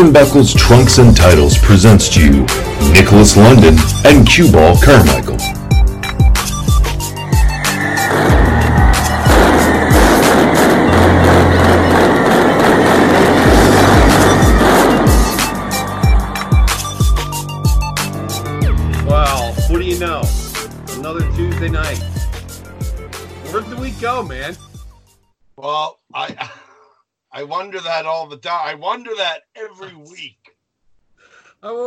Now, Turnbuckles Trunks and Titles presents to you Nicholas London and Cue Ball Carmichael.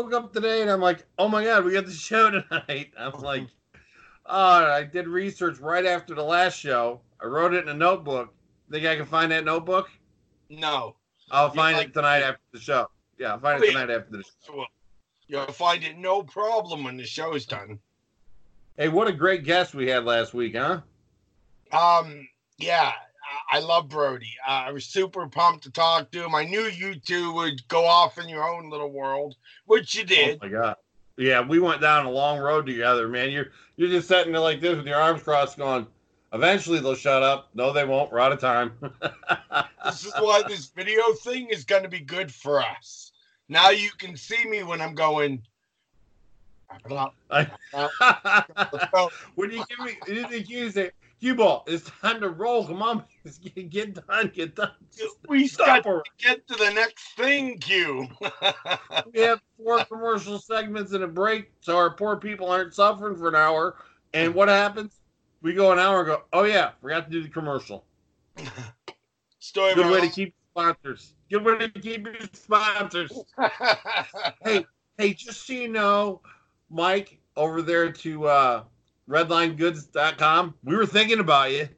Woke up today and I'm like, oh my god, we got the show tonight. I'm like, oh, I did research right after the last show. I wrote it in a notebook. Think I can find that notebook? No. I'll find like- it tonight after the show. Yeah, I'll find Oh, it yeah. tonight after the show. You'll find it no problem when the show is done. Hey, what a great guest we had last week, huh? Um, yeah, I love Brody. Uh, I was super pumped to talk to him. I knew you two would go off in your own little world, which you did. Oh my god. Yeah, we went down a long road together, man. You're you're just sitting there like this with your arms crossed, going. Eventually they'll shut up. No, they won't. We're out of time. This is why this video thing is going to be good for us. Now you can see me when I'm going. Wrap it up. Let's go. when you give me, you say, "Cue ball, it's time to roll." Come on, get, get done, get done. We Stop got to get to the next thing, Q. We have four commercial segments and a break, so our poor people aren't suffering for an hour. And what happens? We go an hour and go, "Oh yeah, forgot to do the commercial." Story Good way to keep sponsors. Good way to keep your sponsors. hey, hey, just so you know, Mike, over there to uh, redlinegoods.com, we were thinking about you.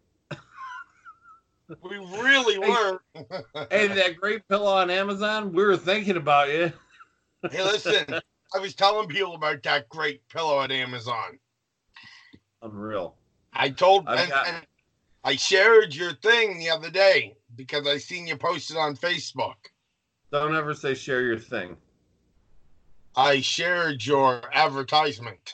we really were. Hey, that great pillow on Amazon, we were thinking about you. hey, listen, I was telling people about that great pillow at Amazon. Unreal. I told, and, got- and I shared your thing the other day because I seen you posted on Facebook. Don't ever say share your thing. I shared your advertisement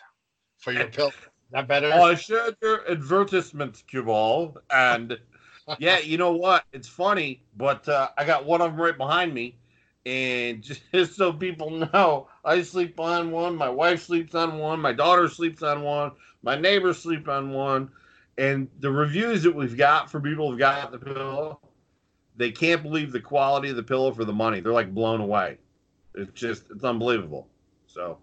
for your pillow. That better? Oh, I shared your advertisement, Cueball, and yeah, you know what? It's funny, but uh, I got one of them right behind me, and just so people know, I sleep on one. My wife sleeps on one. My daughter sleeps on one. My neighbors sleep on one. And the reviews that we've got for people who've got the pillow, they can't believe the quality of the pillow for the money. They're like blown away. It's just it's unbelievable. So,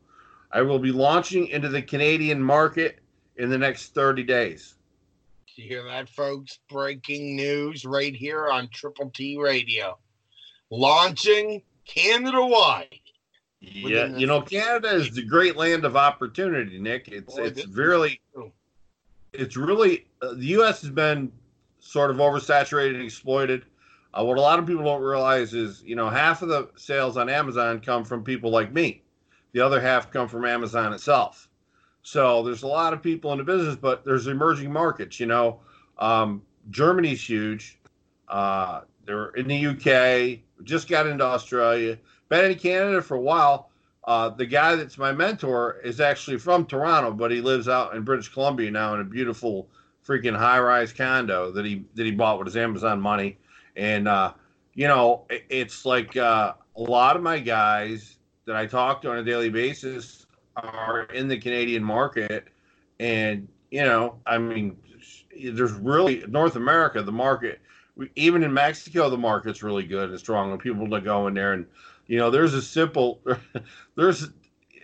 I will be launching into the Canadian market in the next 30 days. You hear that, folks? Breaking news right here on Triple T Radio. Launching Canada wide. Yeah, you know, Canada is the great land of opportunity, Nick. It's Boy, it's really it's really uh, the U.S. has been sort of oversaturated and exploited. Uh, what a lot of people don't realize is, you know, half of the sales on Amazon come from people like me. The other half come from Amazon itself. So there's a lot of people in the business, but there's emerging markets. You know, um, Germany's huge. Uh, they're in the UK. Just got into Australia. Been in Canada for a while. Uh, the guy that's my mentor is actually from Toronto, but he lives out in British Columbia now in a beautiful freaking high-rise condo that he that he bought with his Amazon money. And uh, you know, it, it's like uh, a lot of my guys that I talk to on a daily basis are in the Canadian market, and you know, I mean, there's really North America, the market, even in Mexico, the market's really good and strong, and people to go in there and you know, there's a simple, there's,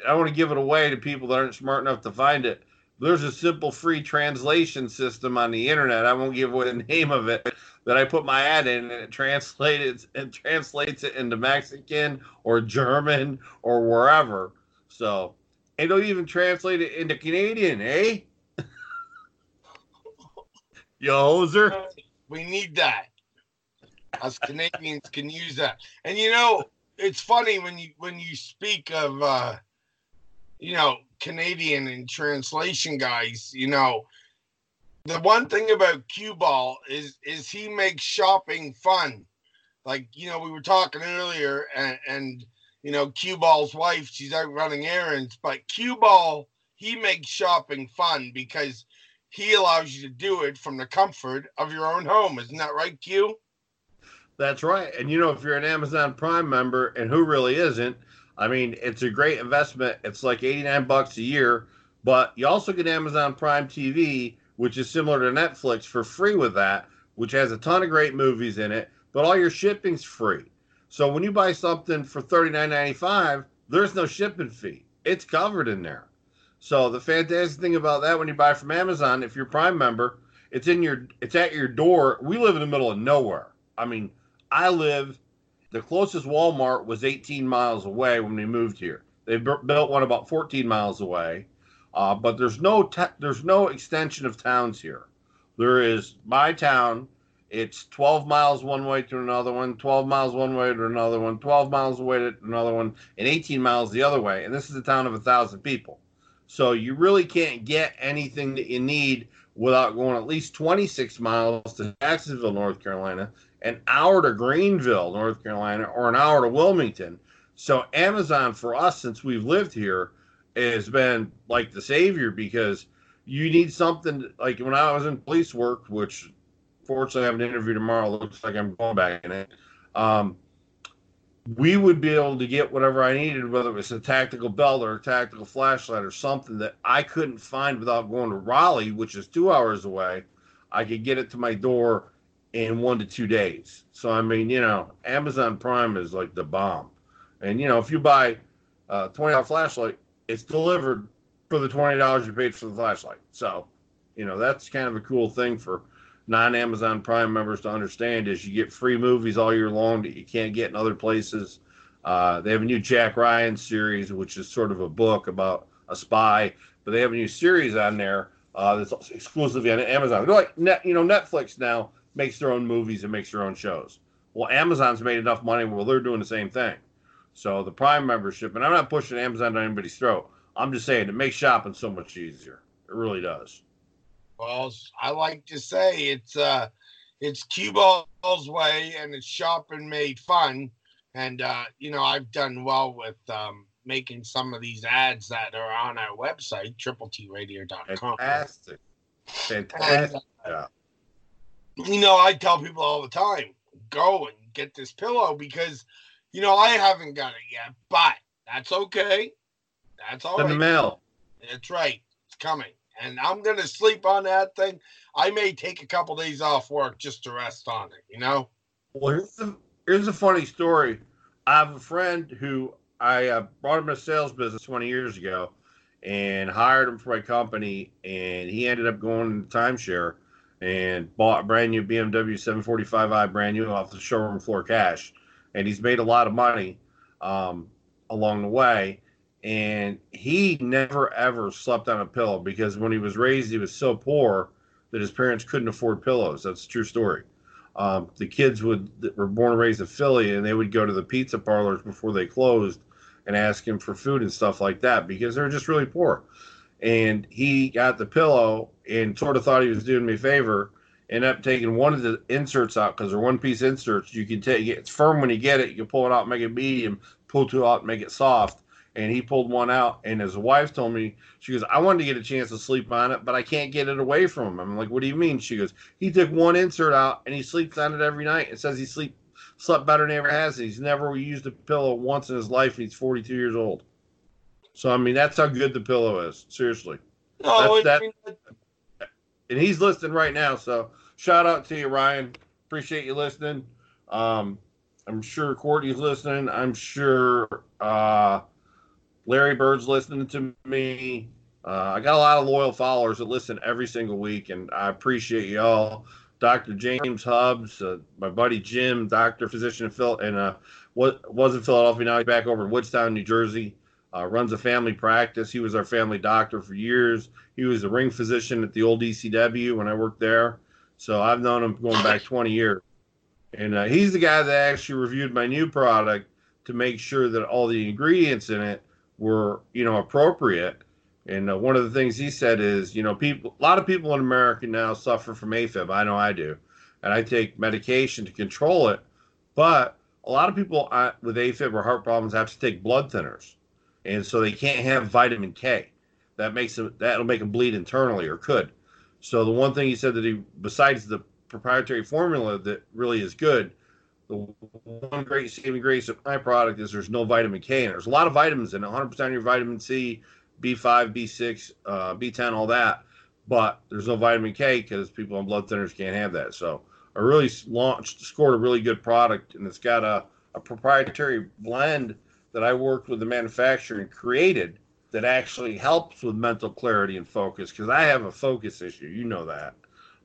I want to give it away to people that aren't smart enough to find it. There's a simple free translation system on the internet. I won't give away the name of it. That I put my ad in and it translates it translates it into Mexican or German or wherever. So it'll even translate it into Canadian, eh? Yo, hoser. We need that. Us Canadians can use that. And you know, it's funny when you when you speak of uh you know Canadian and translation guys, you know, the one thing about cue ball is is he makes shopping fun. Like, you know, we were talking earlier and, and you know, cue ball's wife, she's out running errands, but cue ball, he makes shopping fun because he allows you to do it from the comfort of your own home. Isn't that right, Q? That's right. And you know, if you're an Amazon Prime member, and who really isn't, I mean, it's a great investment. It's like 89 bucks a year, but you also get Amazon Prime TV, which is similar to Netflix for free with that, which has a ton of great movies in it, but all your shipping's free. So when you buy something for $39.95, there's no shipping fee. It's covered in there. So the fantastic thing about that when you buy from Amazon, if you're a Prime member, it's in your it's at your door. We live in the middle of nowhere. I mean, I live, the closest Walmart was 18 miles away when we moved here. They built one about 14 miles away, uh, but there's no te- there's no extension of towns here. There is my town. It's 12 miles one way to another one, 12 miles one way to another one, 12 miles away to another one, and 18 miles the other way. And this is a town of a thousand people. So you really can't get anything that you need without going at least 26 miles to Jacksonville, North Carolina, an hour to Greenville, North Carolina, or an hour to Wilmington. So Amazon for us, since we've lived here, has been like the savior because you need something like when I was in police work, which fortunately I have an interview tomorrow. Looks like I'm going back in it. Um, we would be able to get whatever I needed, whether it was a tactical belt or a tactical flashlight or something that I couldn't find without going to Raleigh, which is two hours away. I could get it to my door in one to two days. So I mean, you know, Amazon Prime is like the bomb. And you know, if you buy a twenty dollar flashlight, it's delivered for the twenty dollars you paid for the flashlight. So, you know, that's kind of a cool thing for non-Amazon Prime members to understand is you get free movies all year long that you can't get in other places. Uh, they have a new Jack Ryan series, which is sort of a book about a spy, but they have a new series on there uh, that's exclusively on Amazon. They're like, net, you know, Netflix now makes their own movies and makes their own shows. Well, Amazon's made enough money where they're doing the same thing. So the Prime membership, and I'm not pushing Amazon down anybody's throat. I'm just saying it makes shopping so much easier. It really does. Well, I like to say it's uh it's cue ball's way and it's shopping made fun. And uh, you know, I've done well with um making some of these ads that are on our website, triple T radio.com. Fantastic. Fantastic. And, uh, you know, I tell people all the time, go and get this pillow because, you know, I haven't got it yet, but that's okay. That's all In right. the mail. That's right. It's coming. And I'm going to sleep on that thing. I may take a couple days off work just to rest on it, you know? Well, here's a, here's a funny story. I have a friend who I uh, brought him in a sales business 20 years ago and hired him for my company, and he ended up going to timeshare and bought a brand new BMW 745i brand new off the showroom floor cash. And he's made a lot of money um, along the way. And he never ever slept on a pillow because when he was raised, he was so poor that his parents couldn't afford pillows. That's a true story. Um, the kids would that were born and raised in Philly, and they would go to the pizza parlors before they closed and ask him for food and stuff like that because they're just really poor and he got the pillow and sort of thought he was doing me a favor. Ended up taking one of the inserts out because they're one piece inserts. You can take it; it's firm when you get it. You can pull it out, make it medium, pull two out, make it soft. And he pulled one out. And his wife told me, she goes, I wanted to get a chance to sleep on it, but I can't get it away from him. I'm like, what do you mean? She goes, he took one insert out and he sleeps on it every night. and says he sleep slept better than he ever has. He's never used a pillow once in his life, and he's 42 years old. So I mean, that's how good the pillow is. Seriously. That's- mean, and he's listening right now. So shout out to you, Ryan. Appreciate you listening. Um, I'm sure Courtney's listening. I'm sure uh, Larry Bird's listening to me. Uh, I got a lot of loyal followers that listen every single week, and I appreciate y'all. Dr. James Hubbs, uh, my buddy Jim, doctor, physician in Phil, and uh, what was in Philadelphia now. He's back over in Woodstown, New Jersey. Uh, runs a family practice. He was our family doctor for years. He was a ring physician at the old ECW when I worked there. So I've known him going back 20 years. And uh, he's the guy that actually reviewed my new product to make sure that all the ingredients in it were, you know, appropriate. And uh, one of the things he said is, you know, people, a lot of people in America now suffer from AFib. I know I do, and I take medication to control it. But a lot of people uh, with AFib or heart problems have to take blood thinners, and so they can't have vitamin K. That makes them that'll make them bleed internally or could. So the one thing he said that he, besides the proprietary formula that really is good, the one great saving grace of my product is there's no vitamin K, and there's a lot of vitamins in it, 100% of your vitamin C, B5, B6, uh, B10, all that. But there's no vitamin K because people on blood thinners can't have that. So I really launched, scored a really good product, and it's got a, a proprietary blend that I worked with the manufacturer and created that actually helps with mental clarity and focus because I have a focus issue. You know that.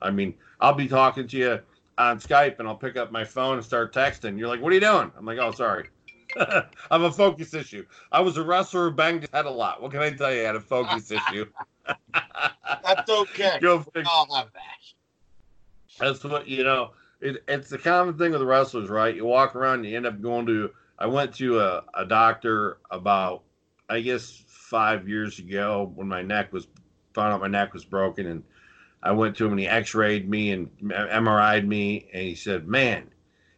I mean, I'll be talking to you on Skype and I'll pick up my phone and start texting. You're like, what are you doing? I'm like, oh, sorry. I have a focus issue. I was a wrestler who banged his head a lot. What can I tell you? I had a focus issue. that's okay. Go. I'll have that. That's what you know. It, it's the common thing with wrestlers, right? You walk around, you end up going to. I went to a, a doctor about, I guess, five years ago when my neck was found out my neck was broken, and I went to him and he X-rayed me and MRI'd me, and he said, "Man,"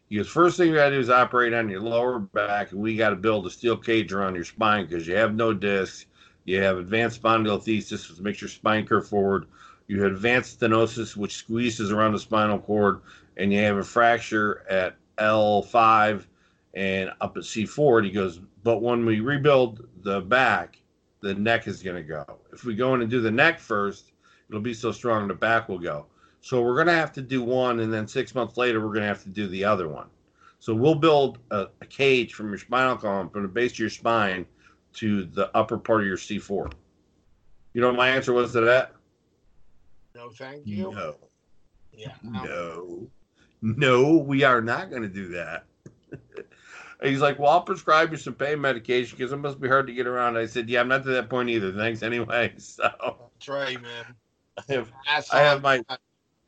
he goes, first thing you got to do is operate on your lower back, and we got to build a steel cage around your spine because you have no discs, you have advanced spondylolisthesis, which makes your spine curve forward." You have advanced stenosis, which squeezes around the spinal cord, and you have a fracture at L5 and up at C4. And he goes, but when we rebuild the back, the neck is going to go. If we go in and do the neck first, it'll be so strong the back will go. So we're going to have to do one, and then six months later, we're going to have to do the other one. So we'll build a, a cage from your spinal column, from the base of your spine to the upper part of your C4. You know what my answer was to that? No, thank you. No. Yeah. No. No, we are not going to do that. He's like, Well, I'll prescribe you some pain medication because it must be hard to get around. I said, Yeah, I'm not to that point either. Thanks anyway. So That's right, man. I have, I have my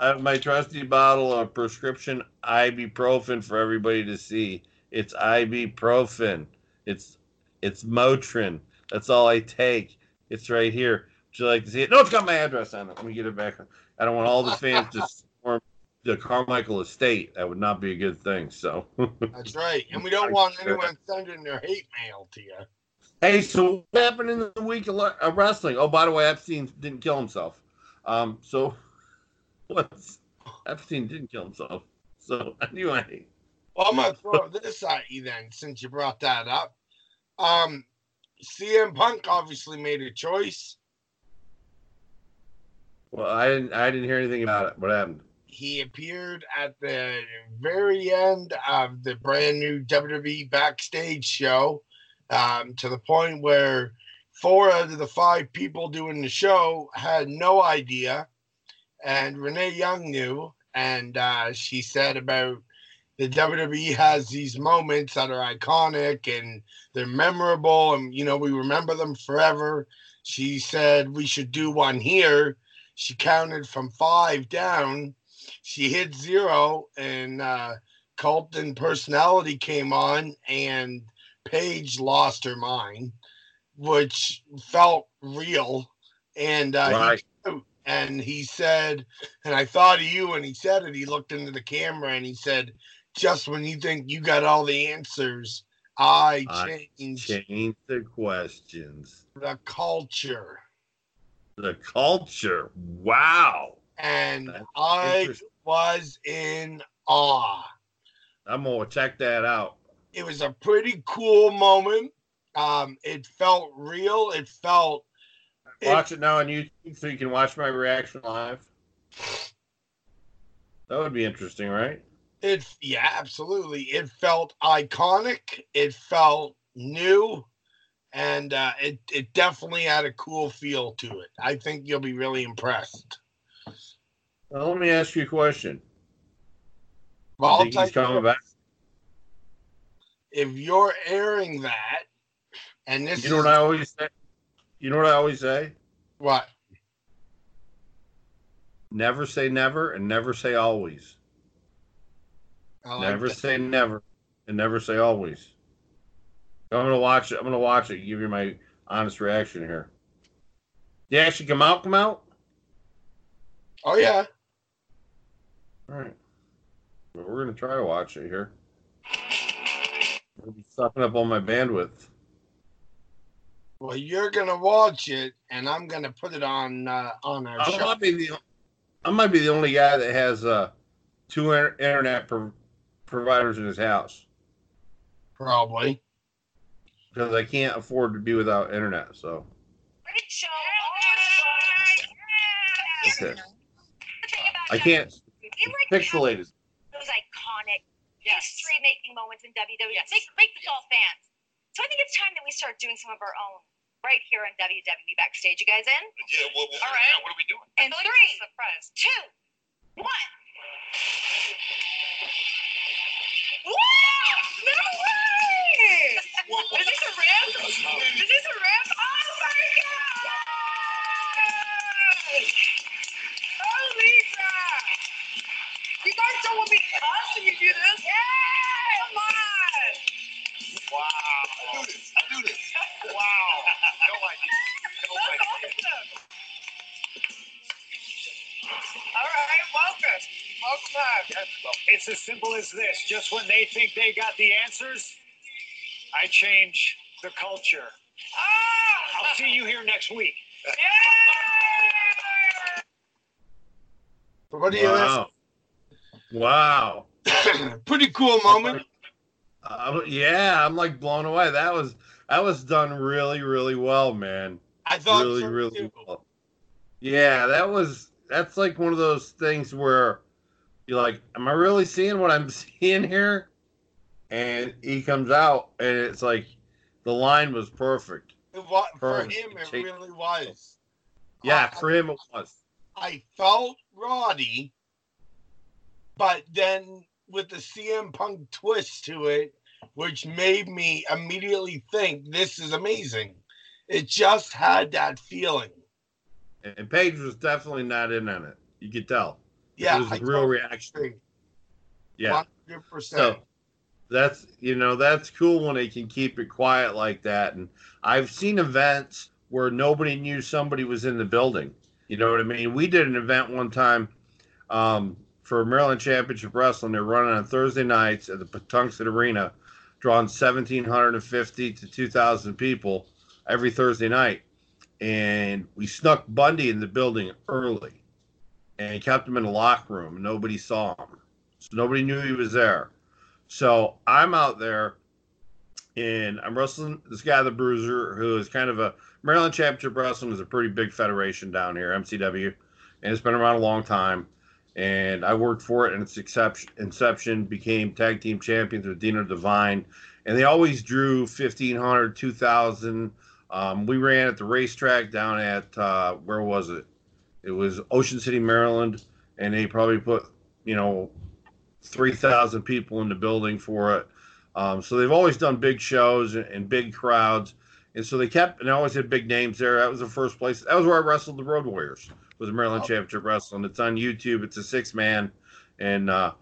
I have my trusty bottle of prescription ibuprofen for everybody to see. It's ibuprofen. It's it's Motrin. That's all I take. It's right here. Would you like to see it? No, it's got my address on it. Let me get it back. I don't want all the fans to storm the Carmichael estate. That would not be a good thing. So, That's right. And we don't want anyone sending their hate mail to you. hey, so what happened in the week of wrestling? Oh, by the way, Epstein didn't kill himself. Um, so what's Epstein didn't kill himself. So anyway, Well, I'm gonna throw this at you then, since you brought that up. Um, CM Punk obviously made a choice. well, I didn't I didn't hear anything about it. What happened? He appeared at the very end of the brand new WWE backstage show, um, to the point where four out of the five people doing the show had no idea, and Renee Young knew, and uh, she said about the WWE has these moments that are iconic and they're memorable, and you know we remember them forever. She said we should do one here. She counted from five down. She hit zero, and uh, Cult of Personality came on, and Paige lost her mind, which felt real. And uh, he and he said, and I thought of you when he said it. He looked into the camera and he said, just when you think you got all the answers, I I changed Change the questions. the culture. The culture. Wow. And That's I was in awe. I'm gonna check that out. It was a pretty cool moment. Um, it felt real. It felt Watch it now on YouTube so you can watch my reaction live. That would be interesting, right? It yeah, absolutely. It felt iconic. It felt new, and uh, it it definitely had a cool feel to it. I think you'll be really impressed. Well, let me ask you a question. Well, You think he's coming back? if you're airing that, and this You know is what I always say? You know what I always say? what Never say never and never say always. Like never that. say never and never say always. I'm gonna watch it. I'm gonna watch it. Give you my honest reaction here. Did he actually come out? Come out? Oh yeah, All right. Well, we're gonna try to watch it here. I'll be sucking up all my bandwidth. Well you're gonna watch it, and I'm gonna put it on uh, on our I show. might be the I might be the only guy that has uh, two inter- internet pro- providers in his house Probably. because I can't afford to be without internet. So okay, I can't. You It's like pixelated. those iconic history-making moments in WWE. Make, make us all fans. So I think it's time that we start doing some of our own right here on WWE Backstage. You guys in? Yeah, well, well, All right. What are we doing? And three, two, one. Woo! No way! Is this a ramp? Is this a ramp? Oh my god! Holy crap! You guys don't want me to cuss when you do this? Yeah! Come on! Wow. I do this. I do this. Wow. No idea. No That's idea. awesome! All right, welcome. Welcome back. It's as simple as this. Just when they think they got the answers, I change the culture. Ah! I'll see you here next week. Yeah! So what do you Wow. Wow. Pretty cool moment. Uh, yeah, I'm like blown away. That was that was done really, really well, man. I thought really, so, really too. well. Yeah, that was that's like one of those things where you're like, Am I really seeing what I'm seeing here? And he comes out and it's like the line was perfect. It wa- for him, it really was. Yeah, I- for him it was. I felt Roddy, but then with the CM Punk twist to it, which made me immediately think this is amazing. It just had that feeling. And Paige was definitely not in on it. You could tell. Yeah, it was I a real reaction. agree. Yeah. 100%. So that's you know that's cool when they can keep it quiet like that. And I've seen events where nobody knew somebody was in the building. You know what I mean? We did an event one time um, for Maryland Championship Wrestling. They're running on Thursday nights at the Patuxent Arena, drawing seventeen hundred and fifty to two thousand people every Thursday night. And we snuck Bundy in the building early and kept him in the locker room. Nobody saw him. So nobody knew he was there. So I'm out there and I'm wrestling this guy, the Bruiser, who is kind of a Maryland Championship Wrestling is a pretty big federation down here, MCW, and it's been around a long time. And I worked for it And its inception, became tag team champions with Dino Divine, and they always drew 1,500, 2,000. Um, we ran at the racetrack down at, uh, where was it? It was Ocean City, Maryland, and they probably put, you know, 3,000 people in the building for it. Um, so they've always done big shows and, and big crowds. And so they kept, and they always had big names there. That was the first place. That was where I wrestled the Road Warriors, was Maryland Championship Wrestling. It's on YouTube. It's a six man. And uh,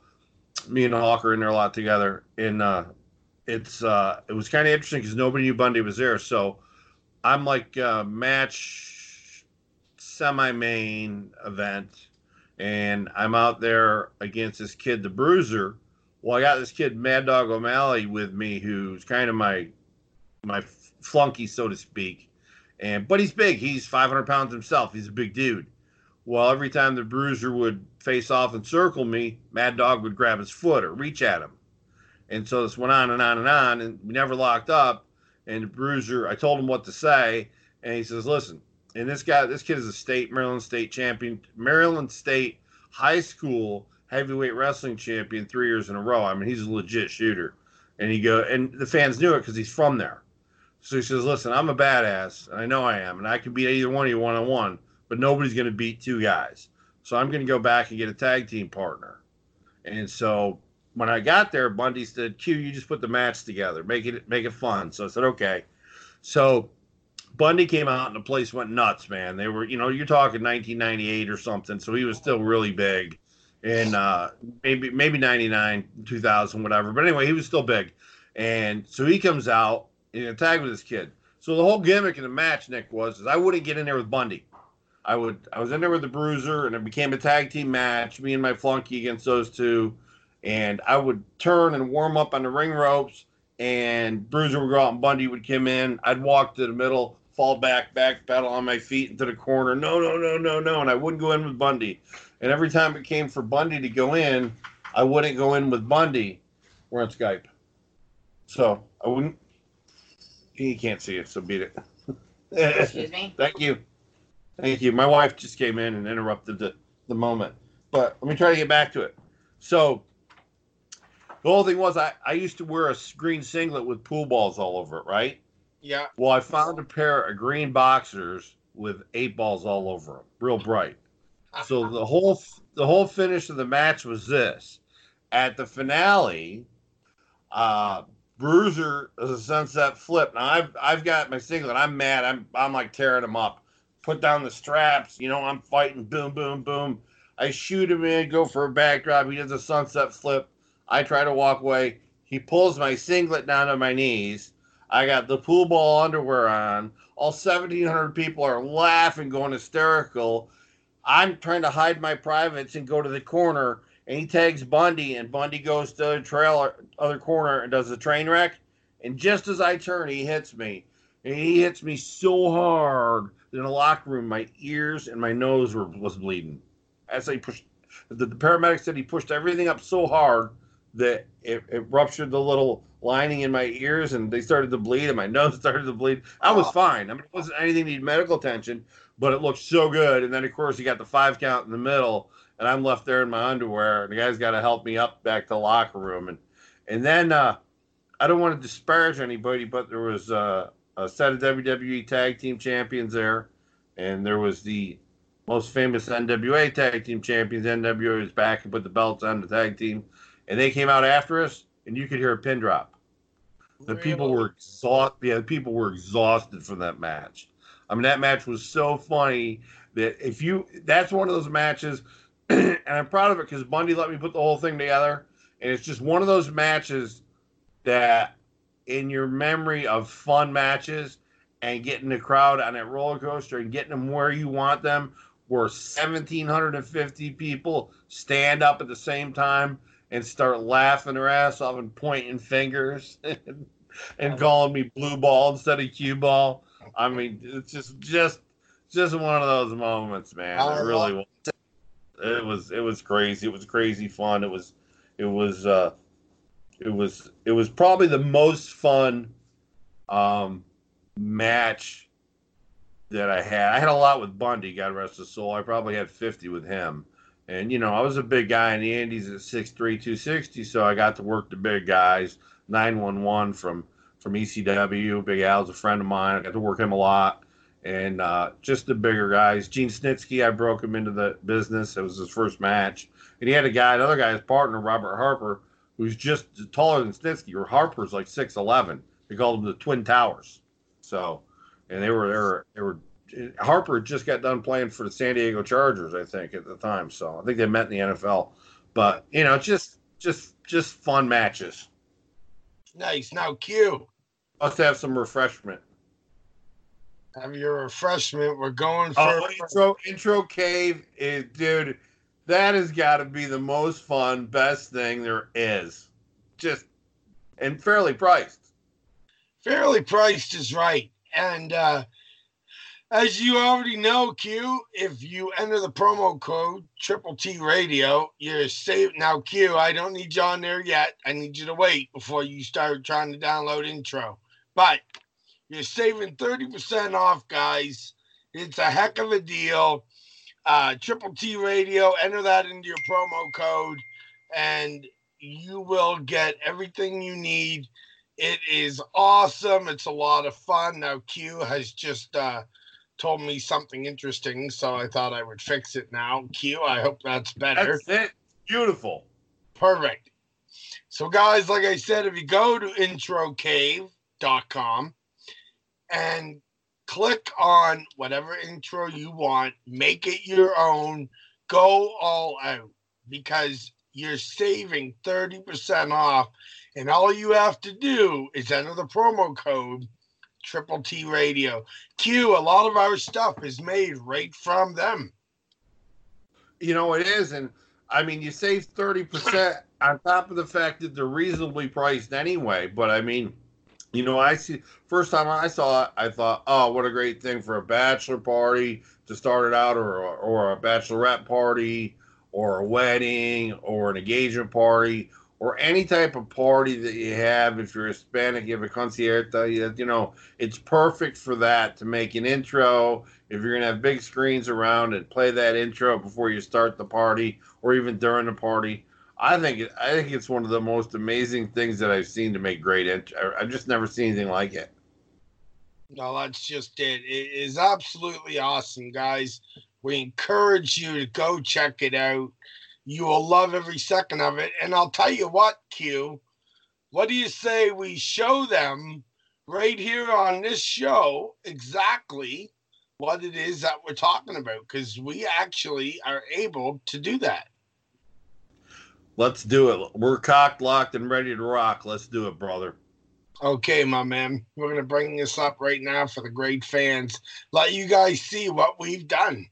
me and Hawker are in there a lot together. And uh, it's uh, it was kind of interesting because nobody knew Bundy was there. So I'm like uh, match semi main event and I'm out there against this kid, the Bruiser, Well, I got this kid Mad Dog O'Malley with me, who's kind of my my flunky, so to speak. And but he's big. He's 500 pounds himself. He's a big dude. Well, every time the bruiser would face off and circle me, Mad Dog would grab his foot or reach at him. And so this went on and on and on, and we never locked up. And the bruiser, I told him what to say, and he says, "Listen." And this guy, this kid is a state Maryland State champion, Maryland State high school heavyweight wrestling champion three years in a row. I mean, he's a legit shooter. And he go, and the fans knew it because he's from there. So he says, "Listen, I'm a badass, and I know I am, and I can beat either one of you one on one, but nobody's going to beat two guys. So I'm going to go back and get a tag team partner." And so when I got there, Bundy said, "Q, you just put the match together, make it make it fun." So I said, "Okay." So Bundy came out and the place went nuts, man. They were, you know, you're talking 1998 or something, so he was still really big, and uh, maybe maybe 99, 2000, whatever. But anyway, he was still big, and so he comes out and he tagged with this kid. So the whole gimmick in the match, Nick, was is I wouldn't get in there with Bundy. I would I was in there with the Bruiser, and it became a tag team match. Me and my flunky against those two, and I would turn and warm up on the ring ropes, and Bruiser would go out and Bundy would come in. I'd walk to the middle, fall back, back pedal on my feet into the corner. No, no, no, no, no. And I wouldn't go in with Bundy. And every time it came for Bundy to go in, I wouldn't go in with Bundy. We're on Skype. So I wouldn't. He can't see it, so beat it. Excuse me? Thank you. Thank you. My wife just came in and interrupted the, the moment. But let me try to get back to it. So the whole thing was I, I used to wear a green singlet with pool balls all over it, right? Yeah. Well, I found a pair of green boxers with eight balls all over them, real bright. So the whole the whole finish of the match was this. At the finale, uh, Bruiser is a sunset flip. Now I've I've got my singlet. I'm mad. I'm I'm like tearing him up. Put down the straps. You know I'm fighting. Boom, boom, boom. I shoot him in. Go for a backdrop. He does a sunset flip. I try to walk away. He pulls my singlet down to my knees. I got the pool ball underwear on. All 1,700 people are laughing, going hysterical. I'm trying to hide my privates and go to the corner, and he tags Bundy, and Bundy goes to the trailer, other corner, and does a train wreck. And just as I turn, he hits me. And he hits me so hard in the locker room, my ears and my nose were was bleeding. As I pushed, the, the paramedic said he pushed everything up so hard that it, it ruptured the little lining in my ears and they started to bleed and my nose started to bleed. I was fine. I mean, it wasn't anything that needed medical attention, but it looked so good. And then, of course, you got the five count in the middle, and I'm left there in my underwear, and the guy's got to help me up back to the locker room. And and then uh, I don't want to disparage anybody, but there was uh, a set of WWE Tag Team Champions there, and there was the most famous NWA Tag Team Champions. NWA was back and put the belts on the tag team, and they came out after us, and you could hear a pin drop. The people were exhausted. Yeah, the people were exhausted from that match. I mean, that match was so funny that if you, that's one of those matches, and I'm proud of it because Bundy let me put the whole thing together, and it's just one of those matches that, in your memory of fun matches, and getting the crowd on that roller coaster and getting them where you want them, where 1,750 people stand up at the same time and start laughing their ass off and pointing fingers and, and calling me blue ball instead of cue ball. I mean, it's just just just one of those moments, man. It really was. It was it was crazy. It was crazy fun. It was it was uh it was it was probably the most fun um match that I had. I had a lot with Bundy, God rest his soul. I probably had 50 with him. And, you know, I was a big guy in the Andes at 6'3, 260, so I got to work the big guys. 911 from from ECW. Big Al's a friend of mine. I got to work him a lot. And uh, just the bigger guys. Gene Snitsky, I broke him into the business. It was his first match. And he had a guy, another guy, his partner, Robert Harper, who's just taller than Snitsky. Or Harper's like 6'11. They called them the Twin Towers. So, and they were, they were, they were Harper just got done playing for the San Diego Chargers, I think, at the time. So I think they met in the NFL. But you know, just just just fun matches. Nice. Now, Q, Must have some refreshment. have your refreshment. We're going oh, for Oh, intro intro cave is dude. That has got to be the most fun, best thing there is. just and fairly priced. Fairly priced is right. And uh, as you already know, Q, if you enter the promo code Triple T Radio, you're safe. Now, Q, I don't need you on there yet. I need you to wait before you start trying to download intro. But you're saving 30% off, guys. It's a heck of a deal. Uh, Triple T Radio, enter that into your promo code, and you will get everything you need. It is awesome. It's a lot of fun. Now, Q has just uh, told me something interesting, so I thought I would fix it now. Q, I hope that's better. That's it. Beautiful. Perfect. So, guys, like I said, if you go to introcave.com and click on whatever intro you want, make it your own, go all out because you're saving 30% off. And all you have to do is enter the promo code Triple T Radio. Q, a lot of our stuff is made right from them. You know, it is. And I mean, you save 30% on top of the fact that they're reasonably priced anyway. But I mean, you know, I see first time I saw it, I thought, oh, what a great thing for a bachelor party to start it out, or or a bachelorette party, or a wedding, or an engagement party, or any type of party that you have. If you're Hispanic, you have a concierta, you, know, it's perfect for that to make an intro. If you're gonna have big screens around and play that intro before you start the party, or even during the party. I think I think it's one of the most amazing things that I've seen to make great. Int- I've just never seen anything like it. No, that's just it. It is absolutely awesome, guys. We encourage you to go check it out. You will love every second of it. And I'll tell you what, Q, what do you say we show them right here on this show exactly what it is that we're talking about? Because we actually are able to do that. Let's do it. We're cocked, locked, and ready to rock. Let's do it, brother. Okay, my man. We're going to bring this up right now for the great fans. Let you guys see what we've done.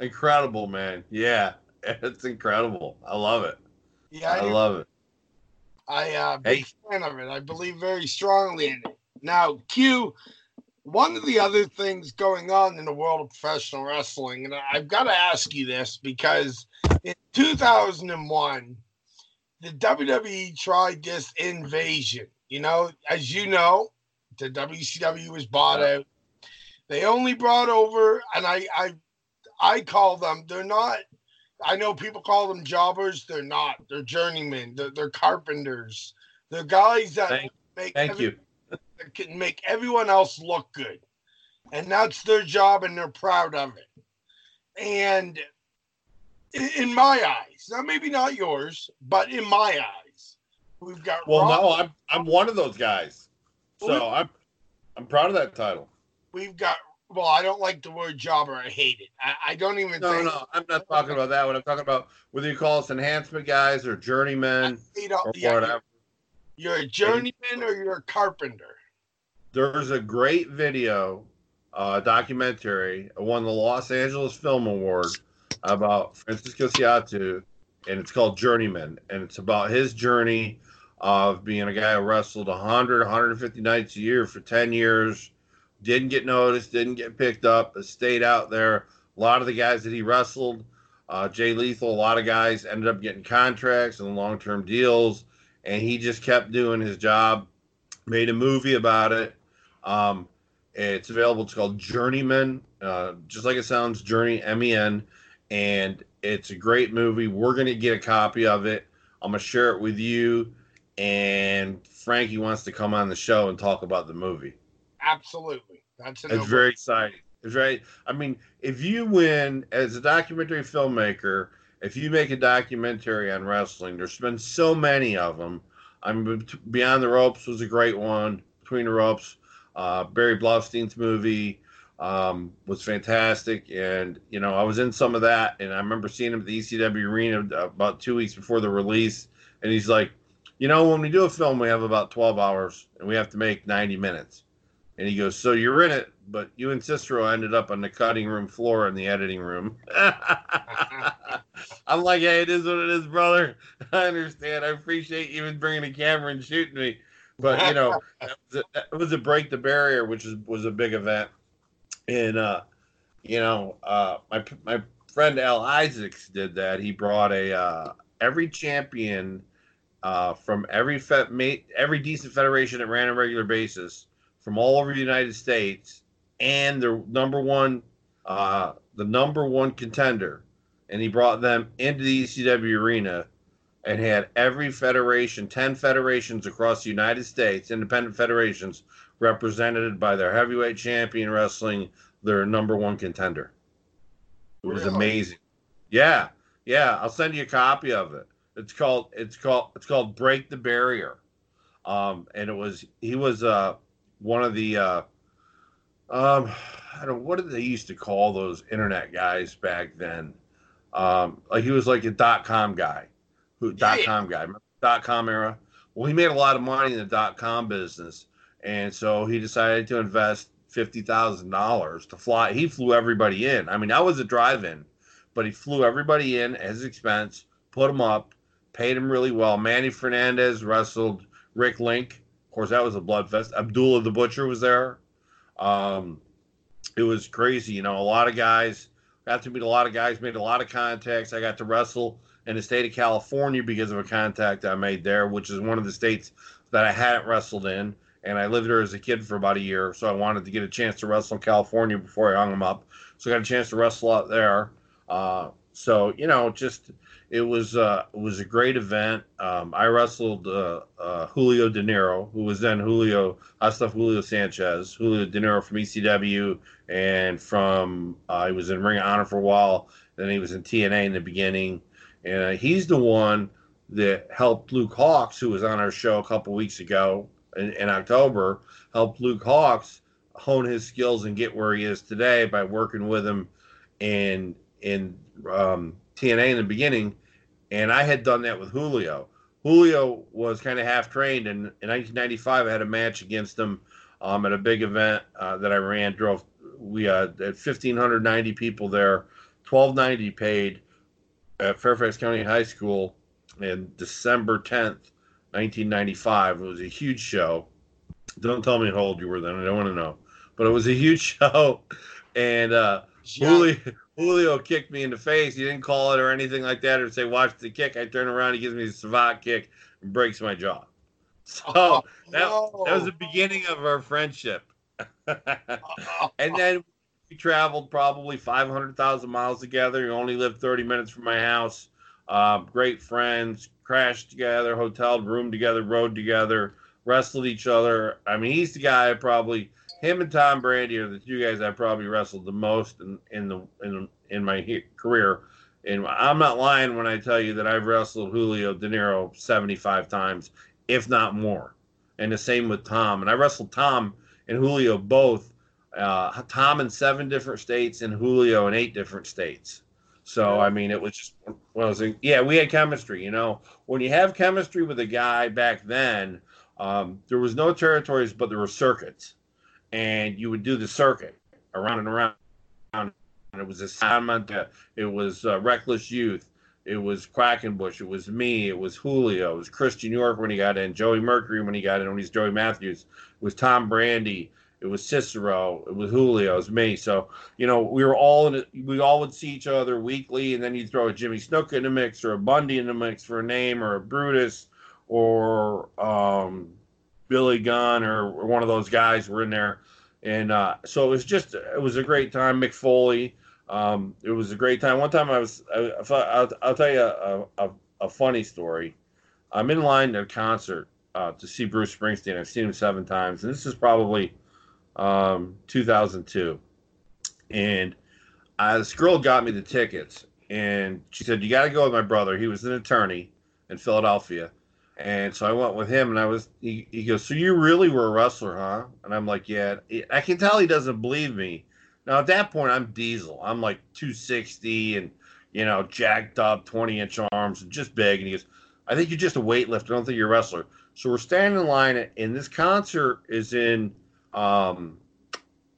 Incredible, man. Yeah, it's incredible. I love it. Yeah, I I, love it. I uh, Hey. big fan of it. I believe very strongly in it. Now, Q, one of the other things going on in the world of professional wrestling, and I've got to ask you this because in 2001, the WWE tried this invasion. You know, as you know, the WCW was bought out. They only brought over, and I, I, I call them. They're not. I know people call them jobbers. They're not. They're journeymen. They're, they're carpenters. They're guys that Thank- make Thank every- you. that can make everyone else look good. And that's their job, and they're proud of it. And in my eyes, now maybe not yours, but in my eyes, we've got Well, Rock- no, I'm I'm one of those guys. So I'm I'm proud of that title. we've got. Well, I don't like the word jobber. I hate it. I, I don't even No, think. no, I'm not talking about that. What I'm talking about, whether you call us enhancement guys or journeymen or yeah, whatever. You're a journeyman or you're a carpenter. There's a great video, uh, documentary, won the Los Angeles Film Award about Francisco Ciatso, and it's called Journeyman, and it's about his journey of being a guy who wrestled 100, 150 nights a year for 10 years, didn't get noticed, didn't get picked up, stayed out there. A lot of the guys that he wrestled, uh, Jay Lethal, a lot of guys ended up getting contracts and long-term deals, and he just kept doing his job. Made a movie about it. Um, it's available. It's called Journeyman, uh, just like it sounds, Journey M E N, and it's a great movie. We're gonna get a copy of it. I'm gonna share it with you, and Frankie wants to come on the show and talk about the movie. Absolutely. That's It's very exciting. It's right. I mean, if you win as a documentary filmmaker, if you make a documentary on wrestling, there's been so many of them. I mean, Beyond the Ropes was a great one. Between the Ropes, uh, Barry Blaustein's movie um, was fantastic, and you know I was in some of that, and I remember seeing him at the ECW arena about two weeks before the release, and he's like, you know, when we do a film, we have about 12 hours, and we have to make 90 minutes. And he goes, So you're in it, but you and Ciatso ended up on the cutting room floor in the editing room. I'm like, Hey, it is what it is, brother. I understand. I appreciate you even bringing a camera and shooting me. But, you know, that was a, that was a break the barrier, which was, was a big event. And, uh, you know, uh, my, my friend Al Isaacs did that. He brought a, uh, every champion uh, from every fe- ma- every decent federation that ran on a regular basis from all over the United States, and the number one, uh, the number one contender, and he brought them into the ECW arena, and had every federation, ten federations across the United States, independent federations, represented by their heavyweight champion wrestling their number one contender. It was Really? amazing. Yeah, yeah. I'll send you a copy of it. It's called it's called it's called Break the Barrier. Um, and it was he was uh one of the uh um I don't what did they used to call those internet guys back then? Um like he was like a dot com guy. Who dot com guy. Dot com era? Well he made a lot of money in the dot com business. And so he decided to invest fifty thousand dollars to fly. He flew everybody in. I mean, I was a drive-in, but he flew everybody in at his expense, put them up, paid him really well. Manny Fernandez wrestled Rick Link. Course, that was a blood fest. Abdullah the Butcher was there. Um, it was crazy. You know, a lot of guys got to meet a lot of guys, made a lot of contacts. I got to wrestle in the state of California because of a contact I made there, which is one of the states that I hadn't wrestled in. And I lived there as a kid for about a year, so I wanted to get a chance to wrestle in California before I hung them up. So I got a chance to wrestle out there. Uh, so you know, just it was uh, it was a great event. Um, I wrestled uh, uh, Julio Dinero, who was then Julio Hasta Julio Sanchez, Julio Dinero from ECW, and from uh, he was in Ring of Honor for a while. Then he was in TNA in the beginning, and uh, he's the one that helped Luke Hawx, who was on our show a couple weeks ago in, in October, helped Luke Hawx hone his skills and get where he is today by working with him in in um, TNA in the beginning, and I had done that with Julio. Julio was kind of half trained, and in 1995, I had a match against him um, at a big event uh, that I ran. Drove we uh, had 1,590 people there, 1,290 paid at Fairfax County High School in December 10th, 1995. It was a huge show. Don't tell me how old you were then. I don't want to know, but it was a huge show, and uh, Julio, Julio kicked me in the face. He didn't call it or anything like that, or say watch the kick. I turn around, he gives me a savate kick and breaks my jaw. So that, that was the beginning of our friendship. and then we traveled probably 500,000 miles together. We only lived 30 minutes from my house. Um, great friends, crashed together, hoteled room together, rode together, wrestled each other. I mean, he's the guy I probably him and Tom Brandi are the two guys I probably wrestled the most in, in the in in my he- career. And I'm not lying when I tell you that I've wrestled Julio Dinero 75 times, if not more. And the same with Tom. And I wrestled Tom and Julio both. Uh, Tom in seven different states and Julio in eight different states. So I mean, it was just well, was a- yeah, we had chemistry. You know, when you have chemistry with a guy back then, um, there was no territories, but there were circuits, and you would do the circuit around and around. And it was assignment. It was uh, reckless youth. It was Quackenbush. It was me. It was Julio. It was Christian York when he got in. Joey Mercury when he got in. When he's Joey Matthews. It was Tom Brandi. It was Ciatso. It was Julio. It was me. So you know we were all in. it- We all would see each other weekly, and then you'd throw a Jimmy Snuka in the mix or a Bundy in the mix for a name or a Brutus or um, Billy Gunn or, one of those guys were in there. And uh, so it was just, it was a great time. Mick Foley, um, it was a great time. One time I was, I, I thought- I'll, I'll tell you a, a, a funny story. I'm in line at a concert uh, to see Bruce Springsteen. I've seen him seven times, and this is probably um, 2002, and uh, this girl got me the tickets, and she said you got to go with my brother. He was an attorney in Philadelphia, and so I went with him, and I was. He, he goes, "So you really were a wrestler, huh?" And I'm like, "Yeah." I can tell he doesn't believe me. Now at that point, I'm Diesel. I'm like 260 and you know jacked up, 20 inch arms, and just big. And he goes, "I think you're just a weightlifter. I don't think you're a wrestler." So we're standing in line, and this concert is in um,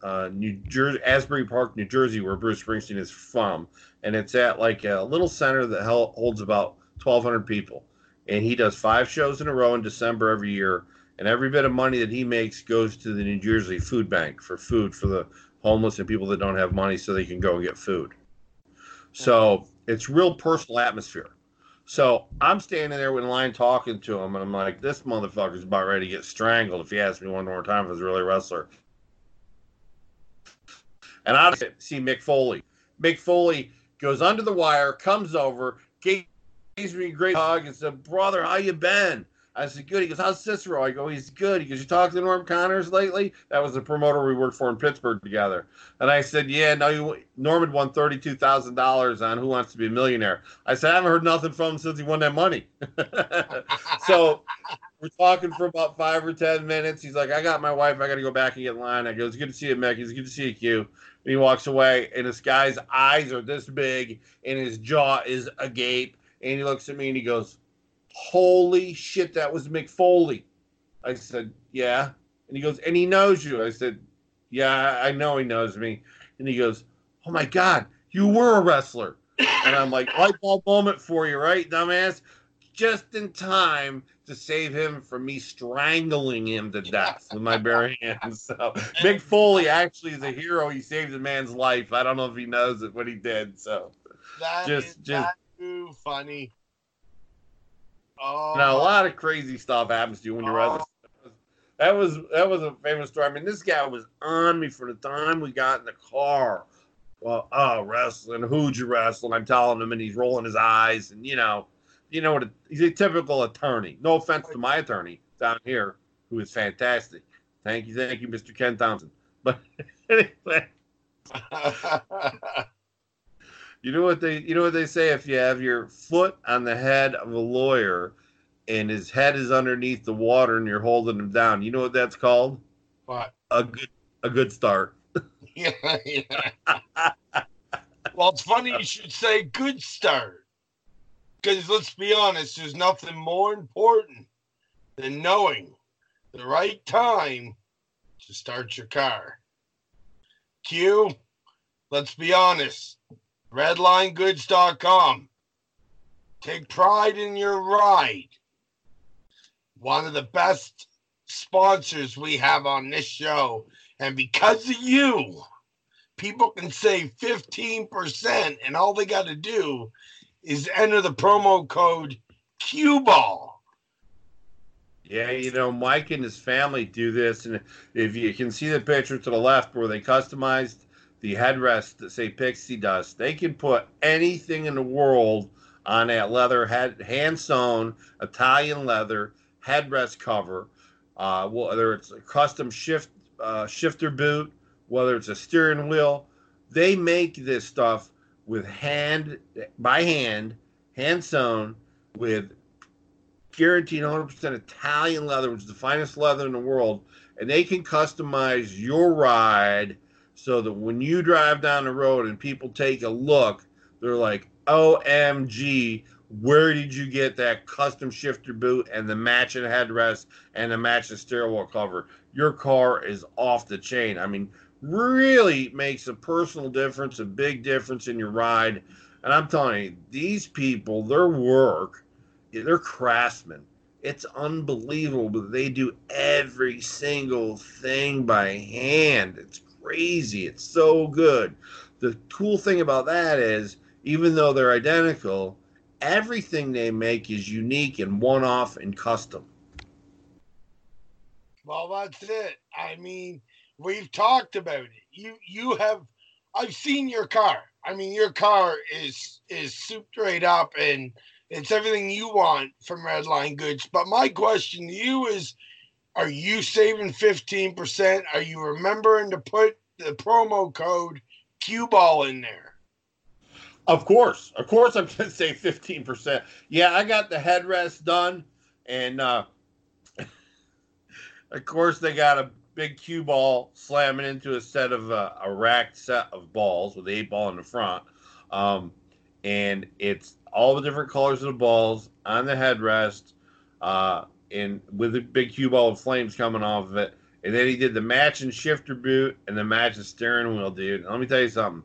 uh, New Jersey, Asbury Park, New Jersey, where Bruce Springsteen is from, and it's at like a little center that holds about 1,200 people and he does five shows in a row in December every year. And every bit of money that he makes goes to the New Jersey Food Bank for food for the homeless and people that don't have money so they can go and get food. So it's real personal atmosphere. So I'm standing there in line talking to him, and I'm like, this motherfucker's about ready to get strangled if he asks me one more time if he's really a wrestler. And I see Mick Foley. Mick Foley goes under the wire, comes over, gave gives me a great hug and said, "Brother, how you been?" I said, "Good." He goes, "How's Ciatso?" I go, "He's good." He goes, "You talked to Norm Connors lately?" That was the promoter we worked for in Pittsburgh together. And I said, "Yeah, no, you, Norman won thirty-two thousand dollars on Who Wants to Be a Millionaire." I said, "I haven't heard nothing from him since he won that money." so we're talking for about five or ten minutes. He's like, "I got my wife. I got to go back and get in line." I go, "It's good to see you, Mick. It's good to see you, Q." And he walks away, and this guy's eyes are this big, and his jaw is agape and he looks at me and he goes, Holy shit, that was Mick Foley. I said, Yeah. And he goes, And he knows you. I said, Yeah, I know he knows me. And he goes, Oh my God, you were a wrestler. And I'm like, light bulb moment for you, right, dumbass? Just in time to save him from me strangling him to death with my bare hands. So Mick Foley actually is a hero. He saved a man's life. I don't know if he knows it, what he did. So that just just that too funny. Oh, now a oh. lot of crazy stuff happens to you when you're Oh. wrestling. That was that was a famous story. I mean, this guy was on me for the time we got in the car. Well, oh, wrestling, who'd you wrestle? And I'm telling him, and he's rolling his eyes, and you know, you know what? a- He's a typical attorney. No offense to my attorney down here, who is fantastic. Thank you, thank you, Mr. Ken Thompson. But anyway, you know what they you know what they say if you have your foot on the head of a lawyer and his head is underneath the water and you're holding him down. You know what that's called? What? A good a good start. yeah, yeah. well, it's funny you should say good start. Because let's be honest, there's nothing more important than knowing the right time to start your car. Q, let's be honest, redlinegoods.com. Take pride in your ride. One of the best sponsors we have on this show. And because of you, people can save 15%, and all they got to do is enter the promo code QBall. Yeah, you know, Mike and his family do this, and if you can see the picture to the left where they customized the headrest that say Pixie Dust, they can put anything in the world on that leather head, hand sewn Italian leather headrest cover, uh, whether it's a custom shift uh, shifter boot, whether it's a steering wheel. They make this stuff with hand by hand, hand sewn with guaranteed 100% Italian leather, which is the finest leather in the world, and they can customize your ride so that when you drive down the road and people take a look, they're like, "OMG, where did you get that custom shifter boot and the matching headrest and the matching wheel cover? Your car is off the chain. I mean, really makes a personal difference, a big difference in your ride. And I'm telling you, these people, their work, they're craftsmen. It's unbelievable, they do every single thing by hand. It's crazy. It's so good. The cool thing about that is, even though they're identical, everything they make is unique and one off and custom. Well, that's it. I mean, we've talked about it. You you have I've seen your car. I mean, your car is is souped right up and it's everything you want from Redline Goods. But my question to you is Are you saving 15%? Are you remembering to put the promo code cue ball in there? Of course, of course, I'm going to say 15%. Yeah, I got the headrest done, and uh, of course, they got a big cue ball slamming into a set of uh, a racked set of balls with the eight ball in the front. Um, and it's all the different colors of the balls on the headrest, uh, and with a big cue ball of flames coming off of it. And then he did the matching shifter boot and the matching steering wheel, dude. And let me tell you something.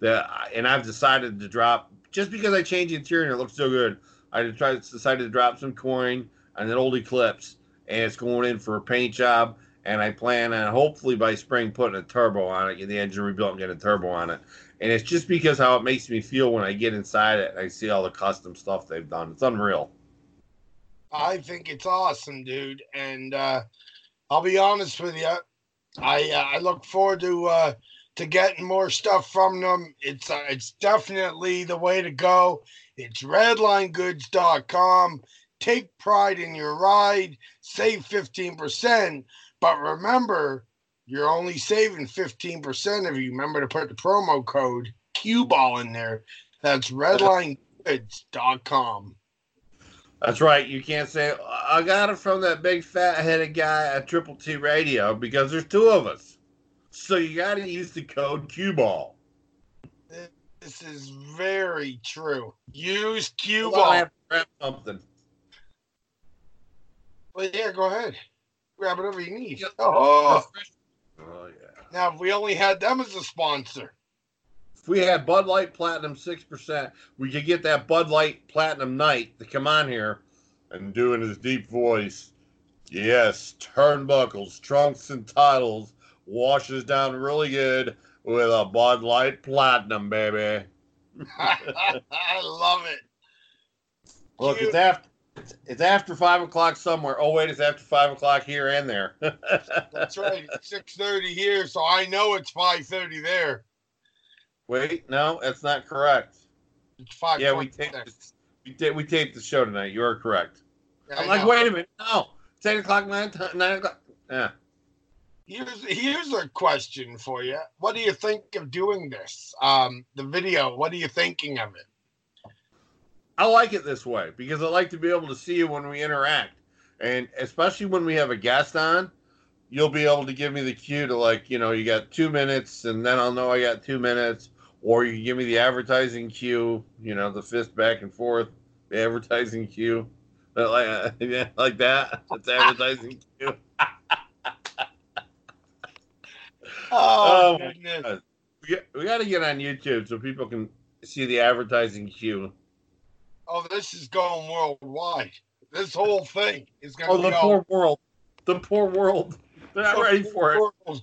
That and I've decided to drop just because I changed the interior and it looks so good. I decided to drop some coin on an old Eclipse, and it's going in for a paint job. And I plan on hopefully by spring putting a turbo on it, get the engine rebuilt, and get a turbo on it. And it's just because how it makes me feel when I get inside it and I see all the custom stuff they've done. It's unreal. I think it's awesome, dude. And uh, I'll be honest with you, I uh, I look forward to uh, to getting more stuff from them. It's uh, it's definitely the way to go. It's redlinegoods.com. Take pride in your ride. Save fifteen percent, but remember, you're only saving fifteen percent if you remember to put the promo code cue ball in there. That's redlinegoods.com. That's right. You can't say I got it from that big fat headed guy at Triple T Radio because there's two of us. So you got to use the code QBall. This is very true. Use QBall. Well, I have to grab something. Well, yeah, go ahead. Grab whatever you need. Oh, Oh yeah. now if we only had them as a sponsor. If we had Bud Light Platinum six percent, we could get that Bud Light Platinum Knight to come on here and do in his deep voice. Yes, turnbuckles, trunks, and titles washes down really good with a Bud Light Platinum, baby. I love it. Look, it's after it's, it's after five o'clock somewhere. Oh wait, it's after five o'clock here and there. That's right. Six thirty here, so I know it's five thirty there. Wait, no, that's not correct. It's five. Yeah, we taped this, we, ta- we taped the show tonight. You are correct. I I'm like, know. wait a minute, no, it's eight o'clock, nine, nine o'clock. Yeah. Here's here's a question for you. What do you think of doing this? Um, the video. What are you thinking of it? I like it this way because I like to be able to see you when we interact. And especially when we have a guest on, you'll be able to give me the cue to like, you know, you got two minutes and then I'll know I got two minutes. Or you can give me the advertising cue, you know, the fist back and forth, the advertising cue. Uh, Like, uh, yeah, like that. It's advertising cue. Oh, my goodness. We got, we got to get on YouTube so people can see the advertising cue. Oh, this is going worldwide. This whole thing is going Oh, the go. poor world. The poor world. They're not the ready for it.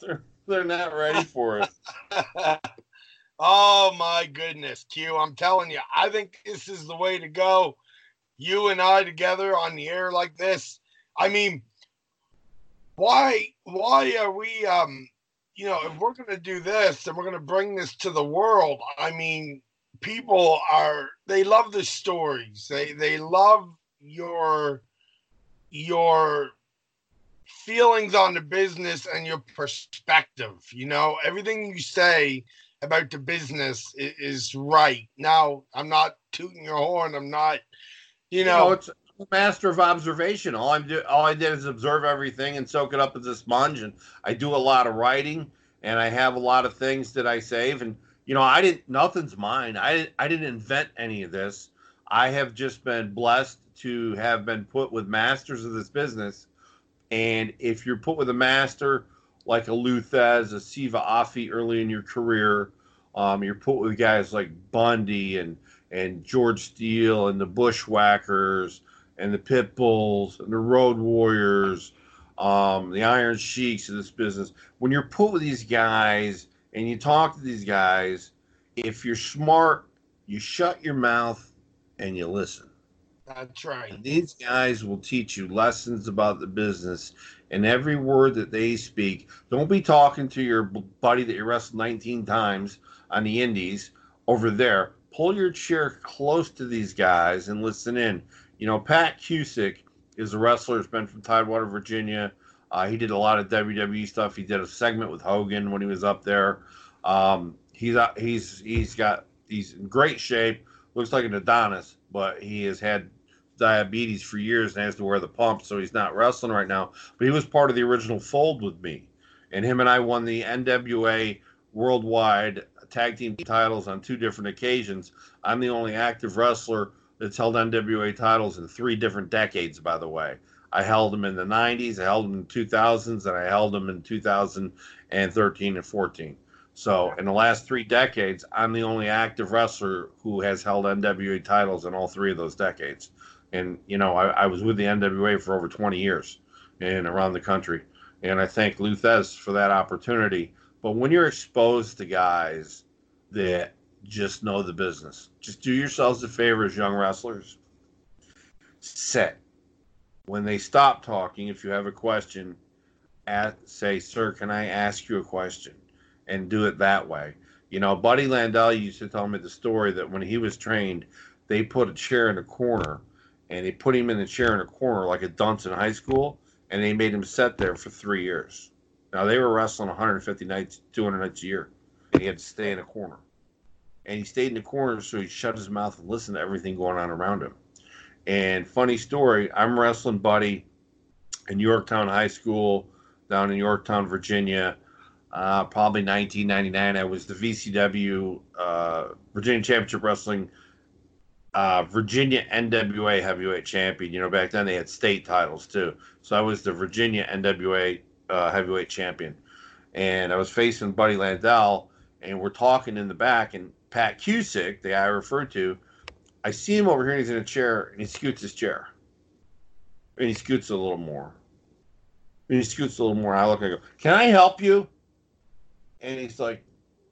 They're, they're not ready for it. oh my goodness, Q! I'm telling you, I think this is the way to go. You and I together on the air like this. I mean, why why are we um you know if we're gonna do this and we're gonna bring this to the world, I mean, people are they love the stories. They they love your your feelings on the business and your perspective. You know, everything you say about the business is, is right. Now, I'm not tooting your horn. I'm not, you know, it's a master of observation. All I'm do, all I did is observe everything and soak it up as a sponge. And I do a lot of writing, and I have a lot of things that I save. And you know, I didn't. Nothing's mine. I I didn't invent any of this. I have just been blessed to have been put with masters of this business. And if you're put with a master like a Lou Thesz, a Siva Afi early in your career, um, you're put with guys like Bundy and and George Steele and the Bushwhackers and the Pit Bulls and the Road Warriors, um, the Iron Sheiks of this business. When you're put with these guys and you talk to these guys, if you're smart, you shut your mouth and you listen. that's right. And these guys will teach you lessons about the business and every word that they speak. Don't be talking to your buddy that you wrestled 19 times on the indies over there. Pull your chair close to these guys and listen in. You know, Pat Cusick is a wrestler. He's been from Tidewater, Virginia. Uh, he did a lot of WWE stuff. He did a segment with Hogan when he was up there. Um, he's out, he's he's got he's in great shape. Looks like an Adonis, but he has had diabetes for years and has to wear the pump, so he's not wrestling right now. But he was part of the original fold with me, and him and I won the NWA Worldwide Tag Team titles on two different occasions. I'm the only active wrestler that's held NWA titles in three different decades, by the way. I held them in the 90s, I held them in 2000s, and I held them in 2013 and 14. So in the last three decades, I'm the only active wrestler who has held NWA titles in all three of those decades. And you know, I, I was with the NWA for over 20 years and around the country. And I thank Lou Thesz for that opportunity. But when you're exposed to guys that just know the business, just do yourselves a favor as young wrestlers. Sit. When they stop talking, if you have a question, ask, say, Sir, can I ask you a question? And do it that way. You know, Buddy Landel used to tell me the story that when he was trained, they put a chair in a corner and they put him in a chair in a corner like a dunce in high school, and they made him sit there for three years. Now they were wrestling 150 nights, 200 nights a year, and he had to stay in a corner. And he stayed in the corner so he shut his mouth and listened to everything going on around him. And funny story, I'm wrestling buddy in Yorktown High School down in Yorktown, Virginia. Uh, probably 1999. I was the VCW uh, Virginia Championship Wrestling uh, Virginia NWA heavyweight champion. You know, back then they had state titles too. So I was the Virginia NWA uh, heavyweight champion, and I was facing Buddy Landel, and we're talking in the back, and Pat Cusick, the guy I referred to, I see him over here, and he's in a chair, and he scoots his chair, and he scoots a little more, and he scoots a little more. I look, I go, "Can I help you?" And he's like,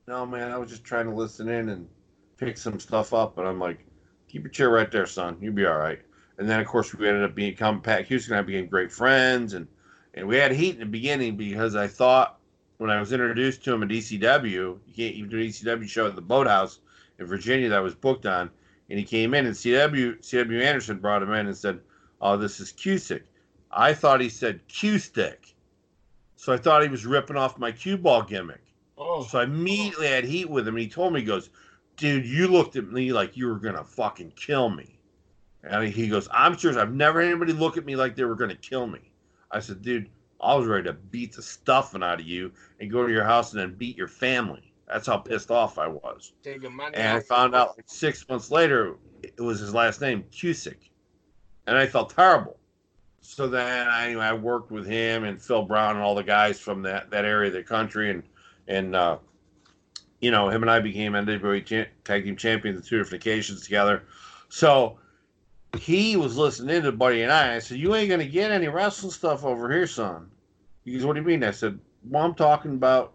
"No, man, I was just trying to listen in and pick some stuff up," and I'm like keep your chair right there, son. You'll be all right. And then, of course, we ended up being Pat Houston and I became great friends, and and we had heat in the beginning because I thought when I was introduced to him at ECW, you can't even do an ECW show at the Boathouse in Virginia that I was booked on, and he came in and CW CW Anderson brought him in and said, "Oh, this is Cusick." I thought he said Q stick, so I thought he was ripping off my cue ball gimmick. Oh. So I immediately had heat with him, and he told me, he goes, dude, you looked at me like you were gonna fucking kill me. And he goes, I'm serious. I've never had anybody look at me like they were gonna kill me. I said, dude, I was ready to beat the stuffing out of you and go to your house and then beat your family. That's how pissed off I was. and I found out like six months later it was his last name, Cusick. And I felt terrible. So then I, I worked with him and Phil Brown and all the guys from that, that area of the country and and uh, you know, him and I became NWA tag team champions on two different occasions together. So he was listening to Buddy and I. I said, "You ain't gonna get any wrestling stuff over here, son." He goes, "What do you mean?" I said, "Well, I'm talking about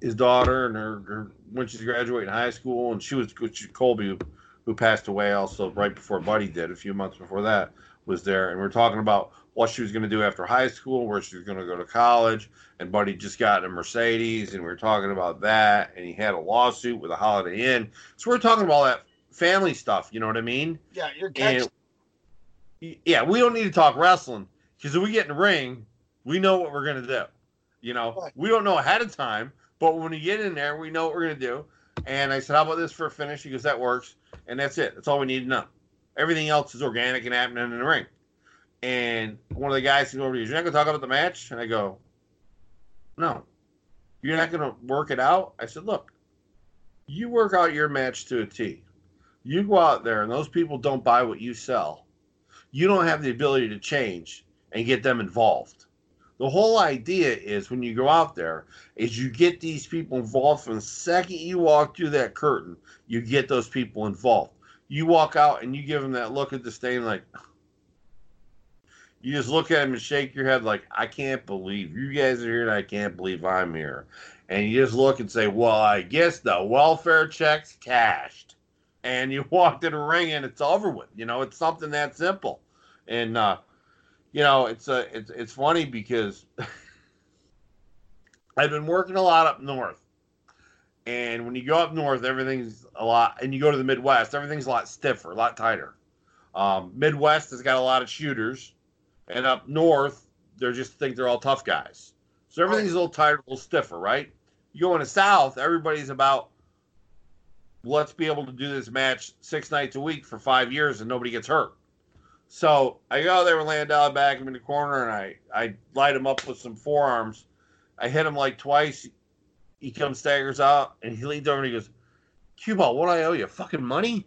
his daughter and her, her when she's graduating high school, and she was Colby, who passed away also right before Buddy did, a few months before that, was there, and we are talking about what she was going to do after high school, where she was going to go to college. And Buddy just got a Mercedes, and we were talking about that. And he had a lawsuit with a Holiday Inn. So we are talking about all that family stuff. You know what I mean? Yeah, you're catching. And, yeah, we don't need to talk wrestling because if we get in the ring, we know what we're going to do. You know, we don't know ahead of time, but when we get in there, we know what we're going to do. And I said, How about this for a finish? He goes, That works. And that's it. That's all we need to know. Everything else is organic and happening in the ring. And one of the guys comes over to you, You're not going to talk about the match? And I go, No. You're not going to work it out? I said, Look, you work out your match to a T. You go out there and those people don't buy what you sell. You don't have the ability to change and get them involved. The whole idea is when you go out there is you get these people involved from the second you walk through that curtain, you get those people involved. You walk out and you give them that look of disdain like, you just look at him and shake your head like, I can't believe you guys are here and I can't believe I'm here. And you just look and say, Well, I guess the welfare check's cashed. And you walk to the ring and it's over with. You know, it's something that simple. And uh, you know, it's a uh, it's it's funny because I've been working a lot up north. And when you go up north, everything's a lot and you go to the Midwest, everything's a lot stiffer, a lot tighter. Um, Midwest has got a lot of shooters and up north, they just think they're all tough guys. So everything's a little tighter, a little stiffer, right? You go in the south, everybody's about let's be able to do this match six nights a week for five years and nobody gets hurt. So I go there with Landau, back him in the corner, and I I light him up with some forearms. I hit him like twice. He comes staggers out, and he leans over and he goes, "Cuba, what do I owe you? Fucking money?"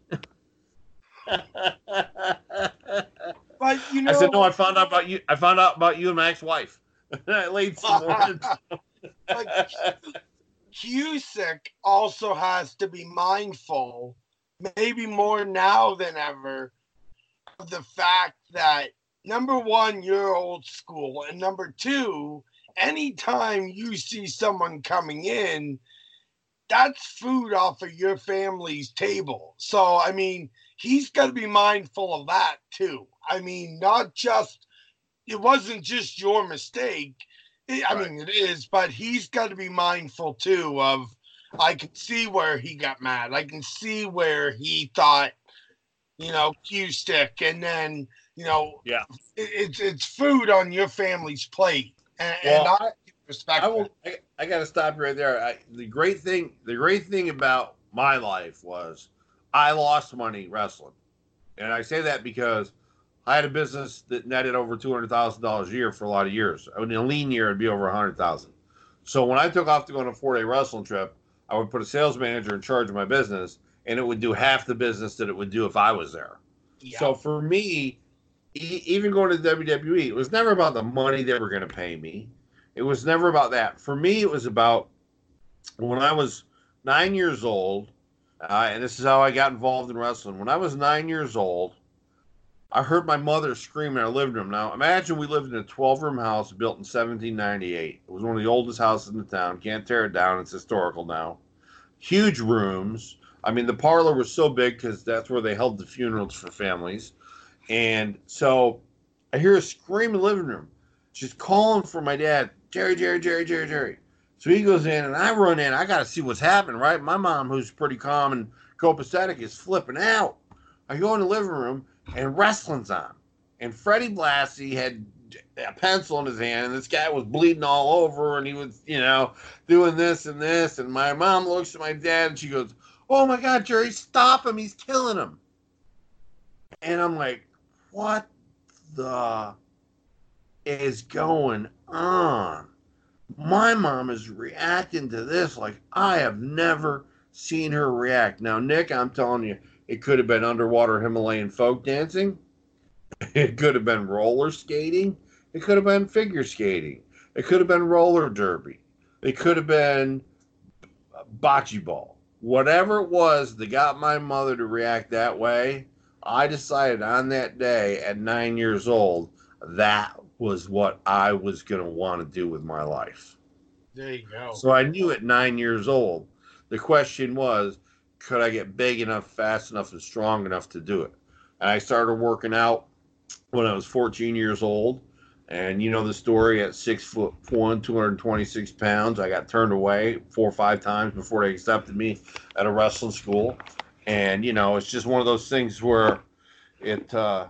But you know, I said, "No, I found out about you. I found out about you and my ex-wife." I laid some. Cusick also has to be mindful, maybe more now than ever, of the fact that number one, you're old school, and number two, anytime you see someone coming in, that's food off of your family's table. So, I mean, he's got to be mindful of that too. I mean, not just, it wasn't just your mistake. It- I mean, it is, but he's got to be mindful too of, I can see where he got mad. I can see where he thought, you know, Q stick, and then, you know, yeah, it, it's it's food on your family's plate, and, and Well, I respect I will. I, I got to stop you right there. I, the great thing, the great thing about my life was I lost money wrestling, and I say that because I had a business that netted over two hundred thousand dollars a year for a lot of years. In a lean year, it'd be over a hundred thousand. So when I took off to go on a four day wrestling trip, I would put a sales manager in charge of my business, and it would do half the business that it would do if I was there. So for me, e- even going to WWE, it was never about the money they were going to pay me. It was never about that. For me, it was about when I was nine years old, uh, and this is how I got involved in wrestling. When I was nine years old, I heard my mother scream in our living room. Now, imagine we lived in a 12 room house built in 1798. It was one of the oldest houses in the town. Can't tear it down, it's historical now. Huge rooms. I mean, the parlor was so big because that's where they held the funerals for families. And so I hear a scream in the living room. She's calling for my dad, Jerry, Jerry, Jerry, Jerry, Jerry. So he goes in and I run in. I got to see what's happening, right? My mom, who's pretty calm and copacetic, is flipping out. I go in the living room and wrestling's on. And Freddie Blassie had a pencil in his hand and this guy was bleeding all over and he was, you know, doing this and this. And my mom looks at my dad and she goes, Oh my God, Jerry, stop him. He's killing him. And I'm like, What the is going on? My mom is reacting to this like I have never seen her react. Now, Nick, I'm telling you, it could have been underwater Himalayan folk dancing. It could have been roller skating. It could have been figure skating. It could have been roller derby. It could have been bocce ball. Whatever it was that got my mother to react that way, I decided on that day at nine years old that was what I was going to want to do with my life. There you go. So I knew at nine years old. The question was, could I get big enough, fast enough, and strong enough to do it? And I started working out when I was 14 years old. And you know the story at six foot one, 226 pounds. I got turned away four or five times before they accepted me at a wrestling school. And you know, it's just one of those things where it uh,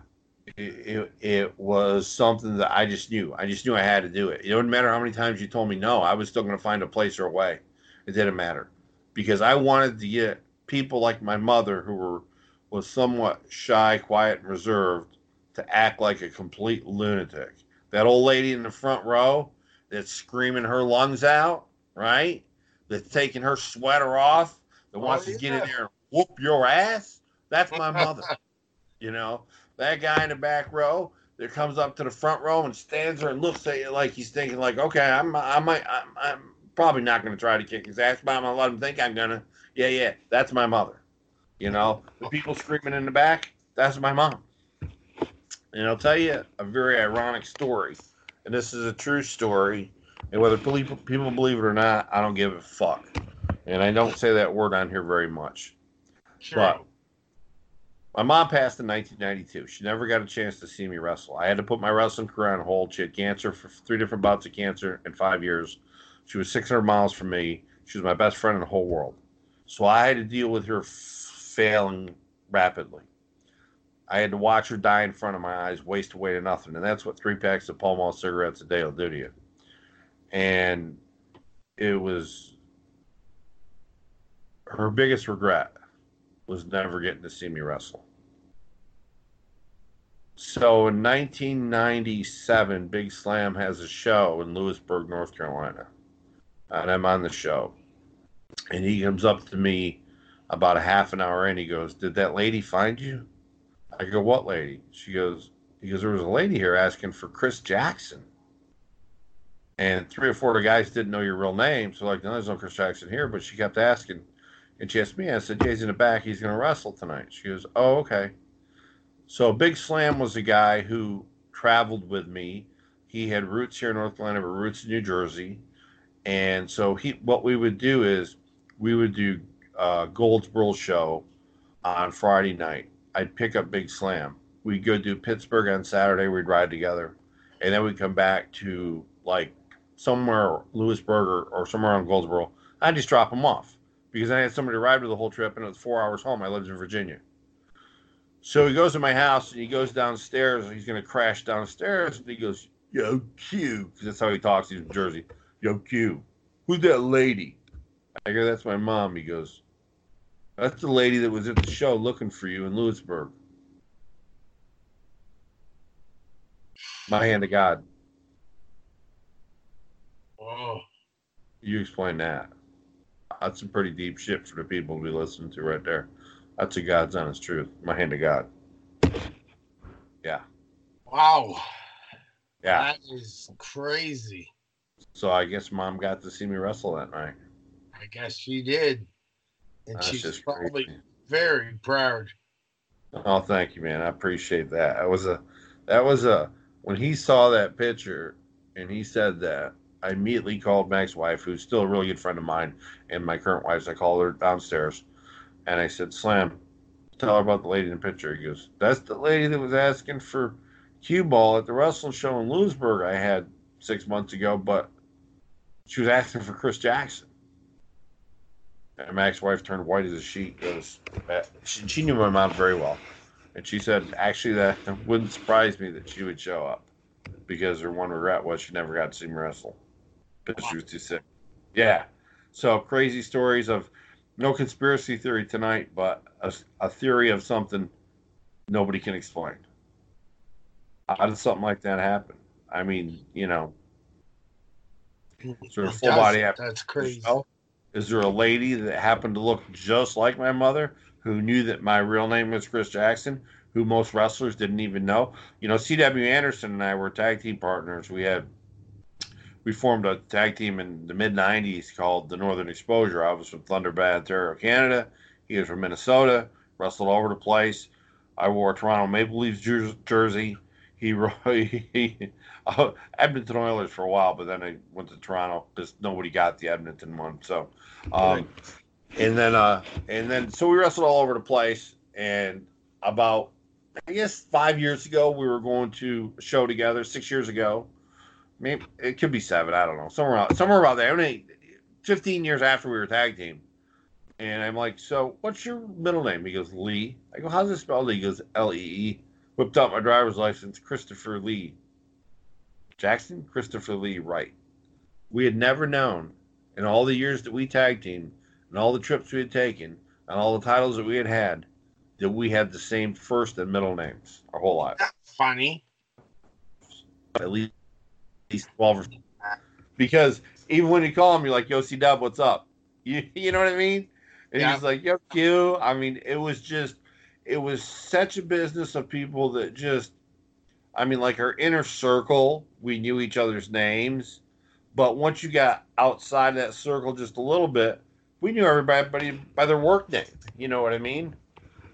it, it, it was something that I just knew. I just knew I had to do it. It didn't matter how many times you told me no, I was still going to find a place or a way. It didn't matter because I wanted to get people like my mother, who were was somewhat shy, quiet, and reserved, to act like a complete lunatic. That old lady in the front row that's screaming her lungs out, right? That's taking her sweater off, that oh, wants to get in there and whoop your ass. That's my mother. you know, that guy in the back row that comes up to the front row and stands there and looks at you like he's thinking, like, okay, I'm, I might, I'm, I'm probably not going to try to kick his ass, but I'm going to let him think I'm going to. Yeah, yeah, that's my mother. You know, the people screaming in the back, that's my mom. And I'll tell you a very ironic story. And this is a true story. And whether people, believe it or not, I don't give a fuck. And I don't say that word on here very much. But my mom passed in 1992. She never got a chance to see me wrestle. I had to put my wrestling career on hold. She had cancer for three different bouts of cancer in five years. She was 600 miles from me. She was my best friend in the whole world. So I had to deal with her failing rapidly. I had to watch her die in front of my eyes, waste away to nothing. And that's what three packs of Pall Mall cigarettes a day will do to you. And it was her biggest regret was never getting to see me wrestle. So in 1997, Big Slam has a show in Louisburg, North Carolina. And I'm on the show. And he comes up to me about a half an hour in. He goes, Did that lady find you? I go, What lady? She goes, He goes, There was a lady here asking for Chris Jackson. And three or four of the guys didn't know your real name. So, like, no, there's no Chris Jackson here. But she kept asking. And she asked me, I said, Jay's in the back. He's going to wrestle tonight. She goes, Oh, okay. So Big Slam was a guy who traveled with me. He had roots here in North Carolina, but roots in New Jersey. And so he, what we would do is we would do uh, Goldsboro show on Friday night. I'd pick up Big Slam. We'd go do Pittsburgh on Saturday. We'd ride together, and then we'd come back to like somewhere Louisburg or, or somewhere on Goldsboro. I'd just drop him off because I had somebody to ride with the whole trip, and it was four hours home. I lived in Virginia. So he goes to my house and he goes downstairs. He's going to crash downstairs. And he goes, Yo, Q. Because that's how he talks. He's in Jersey. Yo, Q. Who's that lady? I go, That's my mom. He goes, That's the lady that was at the show looking for you in Louisburg. My hand to God. Oh, You explain that. That's some pretty deep shit for the people to be listening to right there. That's a God's honest truth. My hand to God. Yeah. wow. Yeah. That is crazy. So I guess mom got to see me wrestle that night. I guess she did. And That's she's probably crazy. very proud. Oh, thank you, man. I appreciate that. That was a, that was a. When he saw that picture, and he said that, I immediately called Mac's wife, who's still a really good friend of mine, and my current wife's. I called her downstairs, and I said, "Slam, tell her about the lady in the picture." He goes, "That's the lady that was asking for cue ball at the wrestling show in Louisburg I had six months ago, but she was asking for Chris Jackson." And Mac's wife turned white as a sheet. Goes, she, she knew my mom very well, and she said actually that it wouldn't surprise me that she would show up because her one regret was she never got to see me wrestle because she was too sick. Yeah, so crazy stories of no conspiracy theory tonight, but a, a theory of something nobody can explain. How did something like that happen? I mean, you know, is there a full body That's crazy. Is there a lady that happened to look just like my mother who knew that my real name was Chris Jackson, who most wrestlers didn't even know? You know, C.W. Anderson and I were tag team partners. We had we formed a tag team in the mid '90s called the Northern Exposure. I was from Thunder Bay, Ontario, Canada. He was from Minnesota. Wrestled all over the place. I wore a Toronto Maple Leafs jersey. He, he uh, Edmonton Oilers for a while, but then I went to Toronto because nobody got the Edmonton one. So, um, and then uh, and then so we wrestled all over the place. And about I guess five years ago, we were going to show together. Six years ago, maybe it could be seven. I don't know. Somewhere out, somewhere about there. Only fifteen years after we were tag team. And I'm like, so what's your middle name? He goes, Lee. I go, how's it spelled? He goes, L E E. Whipped out my driver's license, Christopher Lee. Jackson, Christopher Lee Wright. We had never known in all the years that we tag teamed and all the trips we had taken and all the titles that we had had that we had the same first and middle names our whole life. Funny. At least, at least 12 or because even when you call him, you're like, yo, C Dub, what's up? You, you know what I mean? And Yeah. he's like, yo, Q. I mean, it was just, it was such a business of people that just, I mean, like our inner circle, we knew each other's names. But once you got outside that circle just a little bit, we knew everybody by their work name. You know what I mean?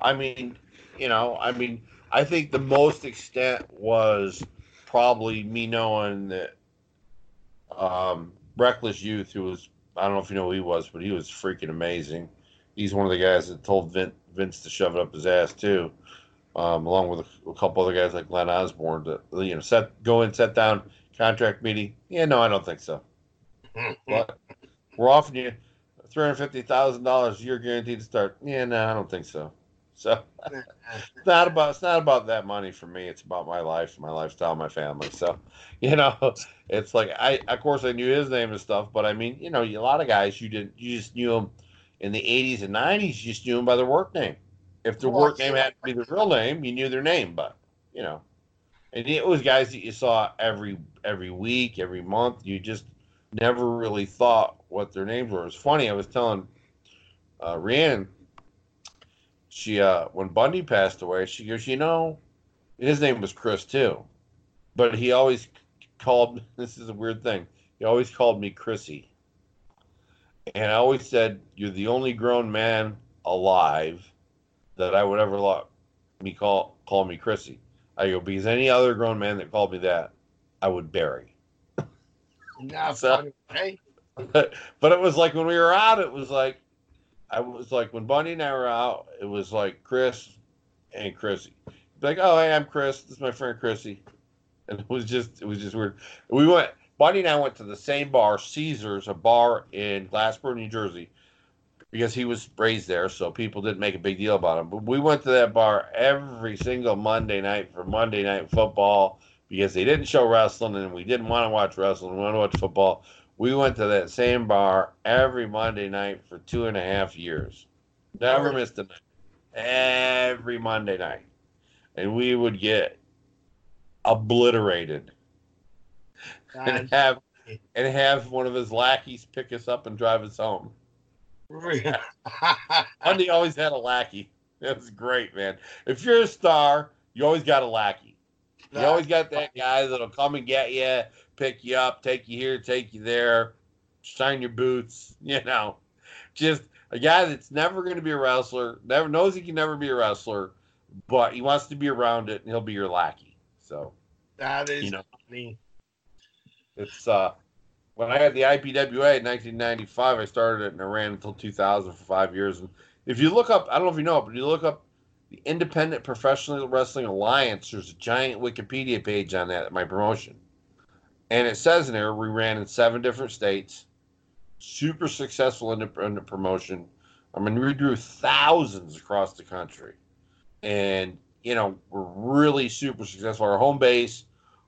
I mean, you know, I mean, I think the most extent was probably me knowing that um, Reckless Youth, who was, I don't know if you know who he was, but he was freaking amazing. He's one of the guys that told Vince, Vince to shove it up his ass, too, um, along with a, a couple other guys like Glenn Osborne to, you know, set, go and set down contract meeting. Yeah, no, I don't think so. But we're offering you $350,000 a year guaranteed to start. Yeah, no, I don't think so. So it's not about it's not about that money for me. It's about my life, my lifestyle, my family. So, you know, it's like I of course I knew his name and stuff, but I mean, you know, a lot of guys you didn't you just knew them in the '80s and '90s. You just knew them by their work name. If their Well, work name had to be their real name, you knew their name. But you know, and it was guys that you saw every every week, every month. You just never really thought what their names were. It's funny. I was telling uh, Rhiannon, she uh, when Bundy passed away, she goes, you know, his name was Chris too, but he always called. This is a weird thing. He always called me Chrissy, and I always said, "You're the only grown man alive that I would ever let me call call me Chrissy." I go because any other grown man that called me that, I would bury. Not So- funny, hey? but but it was like when we were out, it was like I was like when Bunny and I were out, it was like Chris and Chrissy. Like, oh hey, I'm Chris. This is my friend Chrissy. And it was just it was just weird. We went Bunny and I went to the same bar, Caesars, a bar in Glassboro, New Jersey, because he was raised there, so people didn't make a big deal about him. But we went to that bar every single Monday night for Monday night football because they didn't show wrestling and we didn't want to watch wrestling. We wanted to watch football. We went to that same bar every Monday night for two and a half years. Never missed a night. Every Monday night. And we would get obliterated and have and have one of his lackeys pick us up and drive us home. Bundy always had a lackey. That was great, man. If you're a star, you always got a lackey. You always got that guy that'll come and get you, pick you up, take you here, take you there, shine your boots. You know, just a guy that's never going to be a wrestler, never knows he can never be a wrestler, but he wants to be around it, and he'll be your lackey. So that is You know. funny. It's uh, when I had the IPWA in 1995, I started it and I ran until 2000 for five years. And if you look up, I don't know if you know, it, but you look up the Independent Professional Wrestling Alliance. There's a giant Wikipedia page on that, my promotion, and it says in there we ran in seven different states, super successful independent promotion. I mean, we drew thousands across the country, and you know we're really super successful. Our home base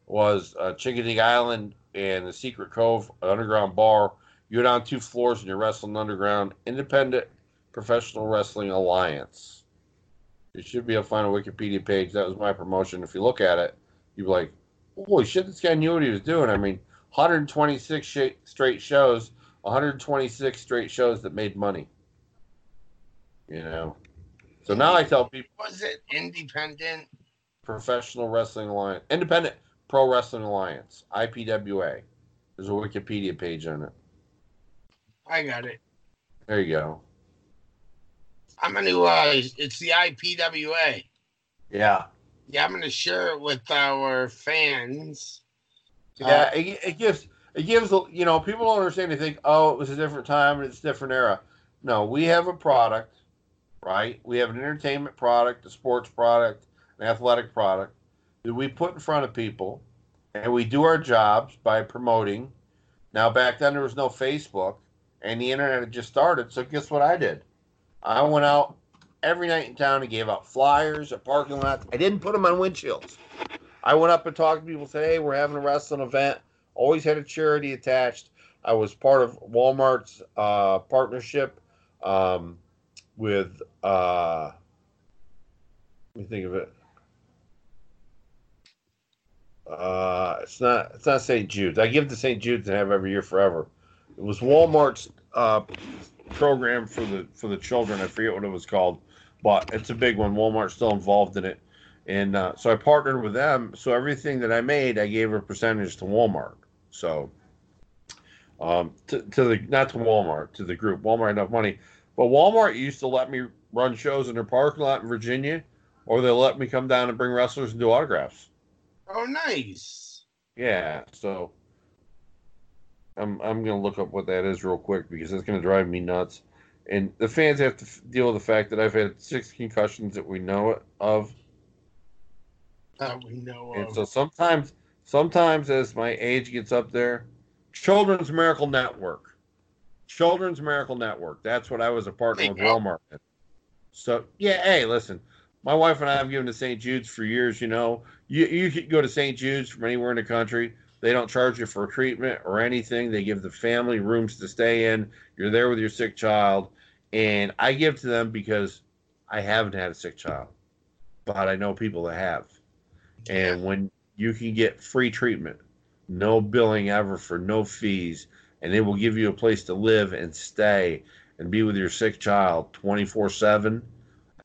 was uh, Chincoteague Island and the Secret Cove an underground bar. You're down two floors and you're wrestling underground. Independent Professional Wrestling Alliance. You should be able to find a Wikipedia page. That was my promotion. If you look at it, you'd be like, holy shit, this guy knew what he was doing. I mean, 126 sh- straight shows, 126 straight shows that made money. You know? So now I tell people Was it independent? Professional Wrestling Alliance, Independent Pro Wrestling Alliance, IPWA. There's a Wikipedia page on it. I got it. There you go. I'm gonna. Uh, it's the IPWA. Yeah. Yeah, I'm gonna share it with our fans. Yeah, it, it gives it gives you know people don't understand. They think, oh, it was a different time and it's a different era. No, we have a product, right? We have an entertainment product, a sports product, an athletic product that we put in front of people, and we do our jobs by promoting. Now, back then there was no Facebook, and the internet had just started. So guess what I did? I went out every night in town and gave out flyers at parking lots. I didn't put them on windshields. I went up and talked to people, said, "Hey, we're having a wrestling event." Always had a charity attached. I was part of Walmart's uh, partnership um, with. Uh, let me think of it. Uh, it's not. It's not St. Jude's. I give to St. Jude's and have every year forever. It was Walmart's uh, program for the for the children. I forget what it was called, but it's a big one. Walmart's still involved in it, and uh, so I partnered with them. So everything that I made, I gave a percentage to Walmart. So um, to, to the not to Walmart to the group. Walmart enough money, but Walmart used to let me run shows in their parking lot in Virginia, or they let me come down and bring wrestlers and do autographs. Oh, nice. Yeah, so I'm I'm gonna look up what that is real quick because it's gonna drive me nuts. And the fans have to f- deal with the fact that I've had six concussions that we know of, That we know and of. so sometimes, sometimes as my age gets up there, Children's Miracle Network, Children's Miracle Network. That's what I was a partner There with. Walmart. So yeah, hey, listen, my wife and I have given to St. Jude's for years. You know, you you could go to St. Jude's from anywhere in the country. They don't charge you for treatment or anything. They give the family rooms to stay in. You're there with your sick child, and I give to them because I haven't had a sick child, but I know people that have. And when you can get free treatment, no billing ever for no fees, and they will give you a place to live and stay and be with your sick child 24 7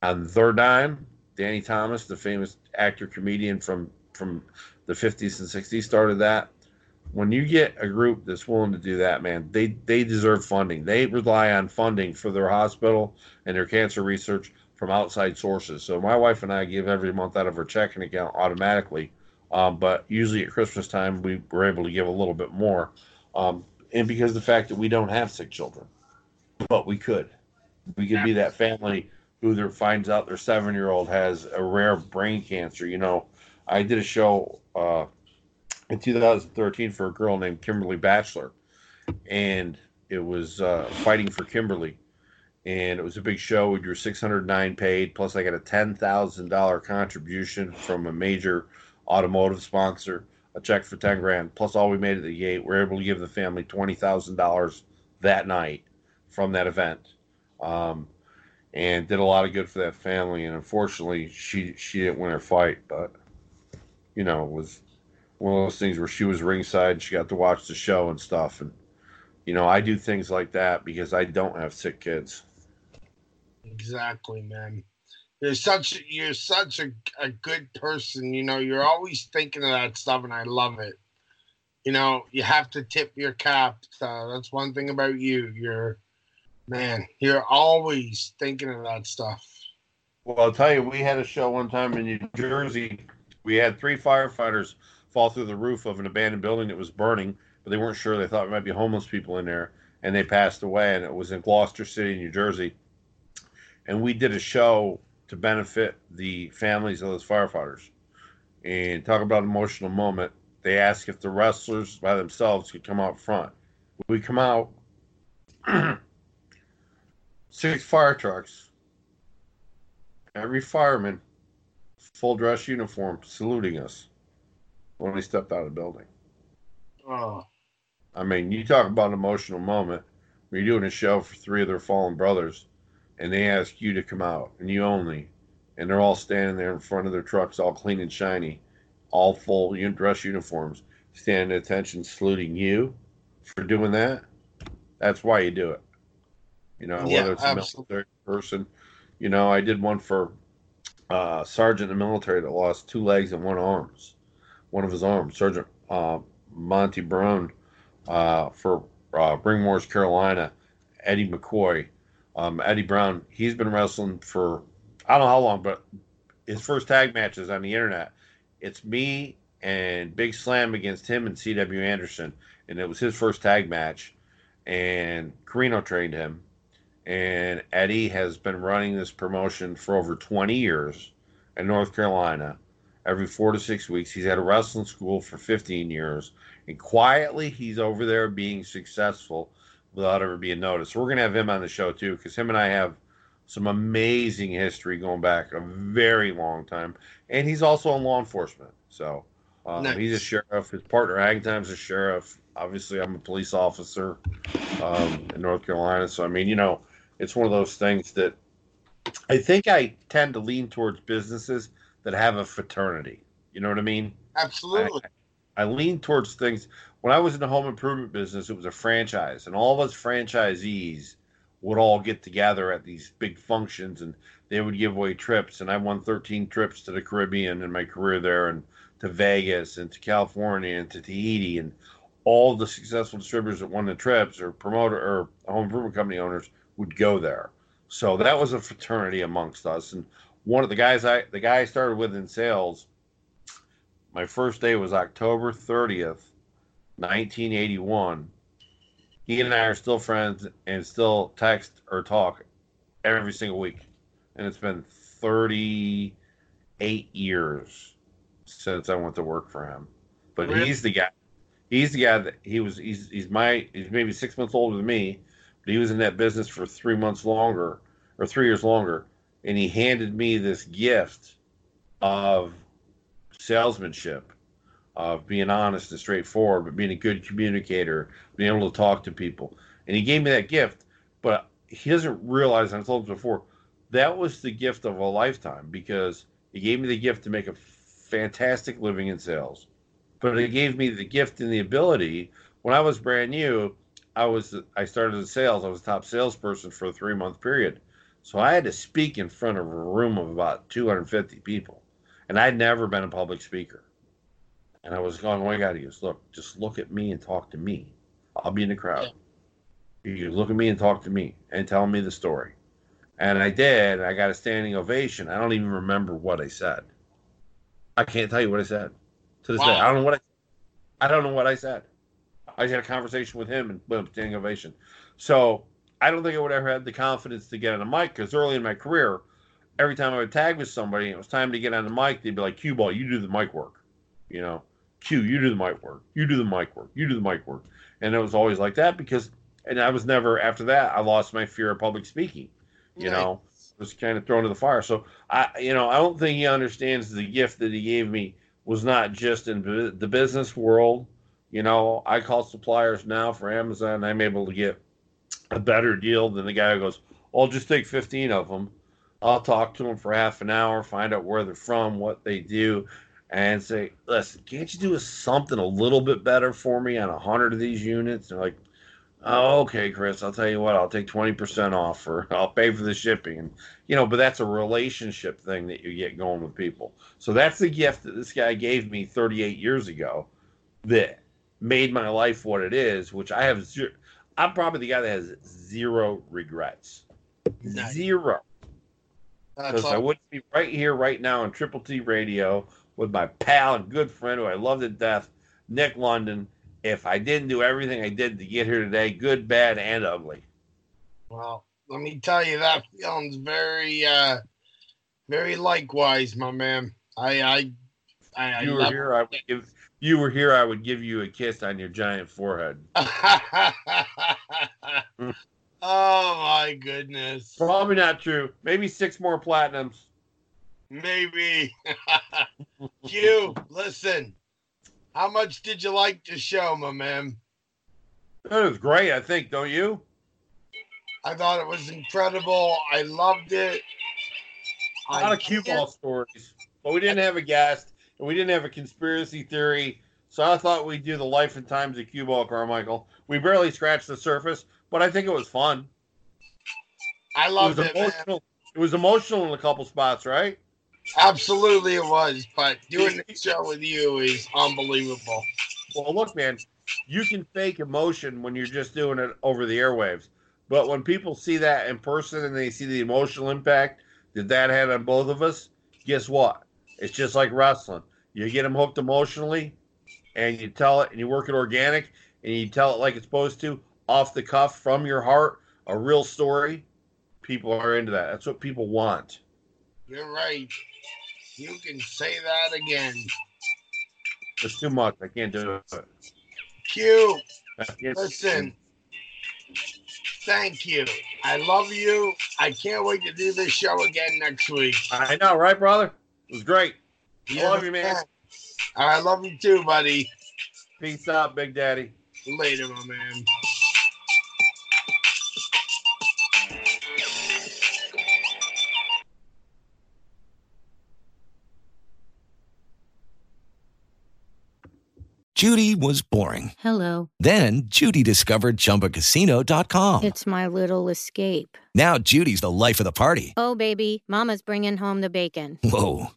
on their dime. Danny Thomas, the famous actor comedian from from the 50s and 60s, started that. When you get a group that's willing to do that, man, they they deserve funding. They rely on funding for their hospital and their cancer research from outside sources. So my wife and I give every month out of our checking account automatically, um, but usually at Christmas time we were able to give a little bit more, um, and because the fact that we don't have sick children, but we could, we could be that family who finds out their seven year old has a rare brain cancer. You know, I did a show uh, in 2013 for a girl named Kimberly Batchelor, and it was uh, fighting for Kimberly, and it was a big show. We drew 609 paid, plus I got a ten thousand dollar contribution from a major automotive sponsor, a check for 10 grand, plus all we made at the gate. We are able to give the family twenty thousand dollars that night from that event. Um, and did a lot of good for that family. And unfortunately, she she didn't win her fight, but you know, it was one of those things where she was ringside and she got to watch the show and stuff. And you know, I do things like that because I don't have sick kids. Exactly, man. You're such you're such a, a good person. You know, you're always thinking of that stuff, and I love it. You know, you have to tip your cap. Uh, that's one thing about you. You're Man, you're always thinking of that stuff. Well, I'll tell you, we had a show one time in New Jersey. We had three firefighters fall through the roof of an abandoned building that was burning, but they weren't sure. They thought there might be homeless people in there, and they passed away. And it was in Gloucester City, New Jersey. And we did a show to benefit the families of those firefighters. And talk about an emotional moment. They asked if the wrestlers by themselves could come out front. We come out. six fire trucks, every fireman, full dress uniform, saluting us when we stepped out of the building. Oh. I mean, you talk about an emotional moment. You're doing a show for three of their fallen brothers, and they ask you to come out, and you only, and they're all standing there in front of their trucks, all clean and shiny, all full dress uniforms, standing at attention, saluting you for doing that. That's why you do it. You know, Yeah, whether it's a military person. You know, I did one for uh, sergeant in the military that lost two legs and one arms, one of his arms. Sergeant uh, Monty Brown uh, for uh, Bringmore's Carolina. Eddie McCoy, um, Eddie Brown. He's been wrestling for I don't know how long, but his first tag matches on the internet. It's me and Big Slam against him and C.W. Anderson, and it was his first tag match. And Corino trained him, and Eddie has been running this promotion for over 20 years in North Carolina. Every four to six weeks, he's had a wrestling school for 15 years, and quietly he's over there being successful without ever being noticed. We're gonna have him on the show too, because him and I have some amazing history going back a very long time, and he's also in law enforcement. So um, he's a sheriff. His partner Hagtime's a sheriff. Obviously, I'm a police officer um, in North Carolina. So I mean, you know, it's one of those things that I think I tend to lean towards businesses that have a fraternity. You know what I mean? Absolutely. I lean towards things. When I was in the home improvement business, it was a franchise, and all of us franchisees would all get together at these big functions, and they would give away trips. And I won 13 trips to the Caribbean in my career there, and to Vegas, and to California, and to Tahiti, and all the successful distributors that won the trips or promoter or home improvement company owners would go there. So that was a fraternity amongst us. And one of the guys I the guy I started with in sales, my first day was October 30th, 1981. He and I are still friends and still text or talk every single week. And it's been 38 years since I went to work for him. But Really? he's the guy he's the guy that he was he's he's my he's maybe six months older than me, but he was in that business for three months longer or three years longer. and he handed me this gift of salesmanship, of being honest and straightforward, but being a good communicator, being able to talk to people. And he gave me that gift, but he doesn't realize, and I told him before, that was the gift of a lifetime because he gave me the gift to make a fantastic living in sales. But it gave me the gift and the ability. When I was brand new, I was I started in sales. I was top salesperson for a three month period. So I had to speak in front of a room of about 250 people. And I'd never been a public speaker. And I was going, oh my God, goes, look, just look at me and talk to me. I'll be in the crowd. You look at me and talk to me and tell me the story. And I did. I got a standing ovation. I don't even remember what I said. I can't tell you what I said to this wow. day. I don't know what I. I don't know what I said. I just had a conversation with him and boom, standing ovation. So I don't think I would ever had the confidence to get on the mic because early in my career, every time I would tag with somebody, it was time to get on the mic. They'd be like, "Cueball, you do the mic work," you know. Q, you do the mic work. You do the mic work. You do the mic work. And it was always like that because, and I was never after that. I lost my fear of public speaking. You right. know, was kind of thrown to the fire. So I, you know, I don't think he understands the gift that he gave me was not just in the business world. You know, I call suppliers now for Amazon. I'm able to get a better deal than the guy who goes, I'll just take 15 of them. I'll talk to them for half an hour, find out where they're from, what they do, and say, listen, can't you do something a little bit better for me on hundred of these units? And they're like, oh, okay, Chris, I'll tell you what, I'll take 20% off or I'll pay for the shipping. And, you know, but that's a relationship thing that you get going with people. So that's the gift that this guy gave me 38 years ago that made my life what it is, which I have zero. I'm probably the guy that has zero regrets. Nice. Zero. Because I wouldn't be right here, right now on Triple T Radio with my pal and good friend who I love to death, Nick London, if I didn't do everything I did to get here today, good, bad, and ugly. Well, let me tell you that feeling's very, uh, very likewise, my man. I, I, I, you I were here. I would give you were here. I would give you a kiss on your giant forehead. oh my goodness! Probably not true. Maybe six more platinums. Maybe. Q, listen. How much did you like the show, my man? It was great, I think, don't you? I thought it was incredible. I loved it. A lot I of Cueball stories. But we didn't have a guest and we didn't have a conspiracy theory. So I thought we'd do the life and times of Cueball, Carmichael. We barely scratched the surface, but I think it was fun. I loved it. Was it, emotional. It was emotional in a couple spots, right? Absolutely, it was. But doing the show with you is unbelievable. Well, look, man, you can fake emotion when you're just doing it over the airwaves. But when people see that in person and they see the emotional impact that that had on both of us, guess what? It's just like wrestling. You get them hooked emotionally, and you tell it, and you work it organic, and you tell it like it's supposed to, off the cuff, from your heart, a real story. People are into that. That's what people want. You're right. You can say that again. It's too much. I can't do it. Q, listen. Thank you. I love you. I can't wait to do this show again next week. I know, right, brother? It was great. I love you, man. I love you too, buddy. Peace out, Big Daddy. Later, my man. Judy was boring. Hello. Then Judy discovered ChumbaCasino.com. It's my little escape. Now Judy's the life of the party. Oh, baby, Mama's bringing home the bacon. Whoa,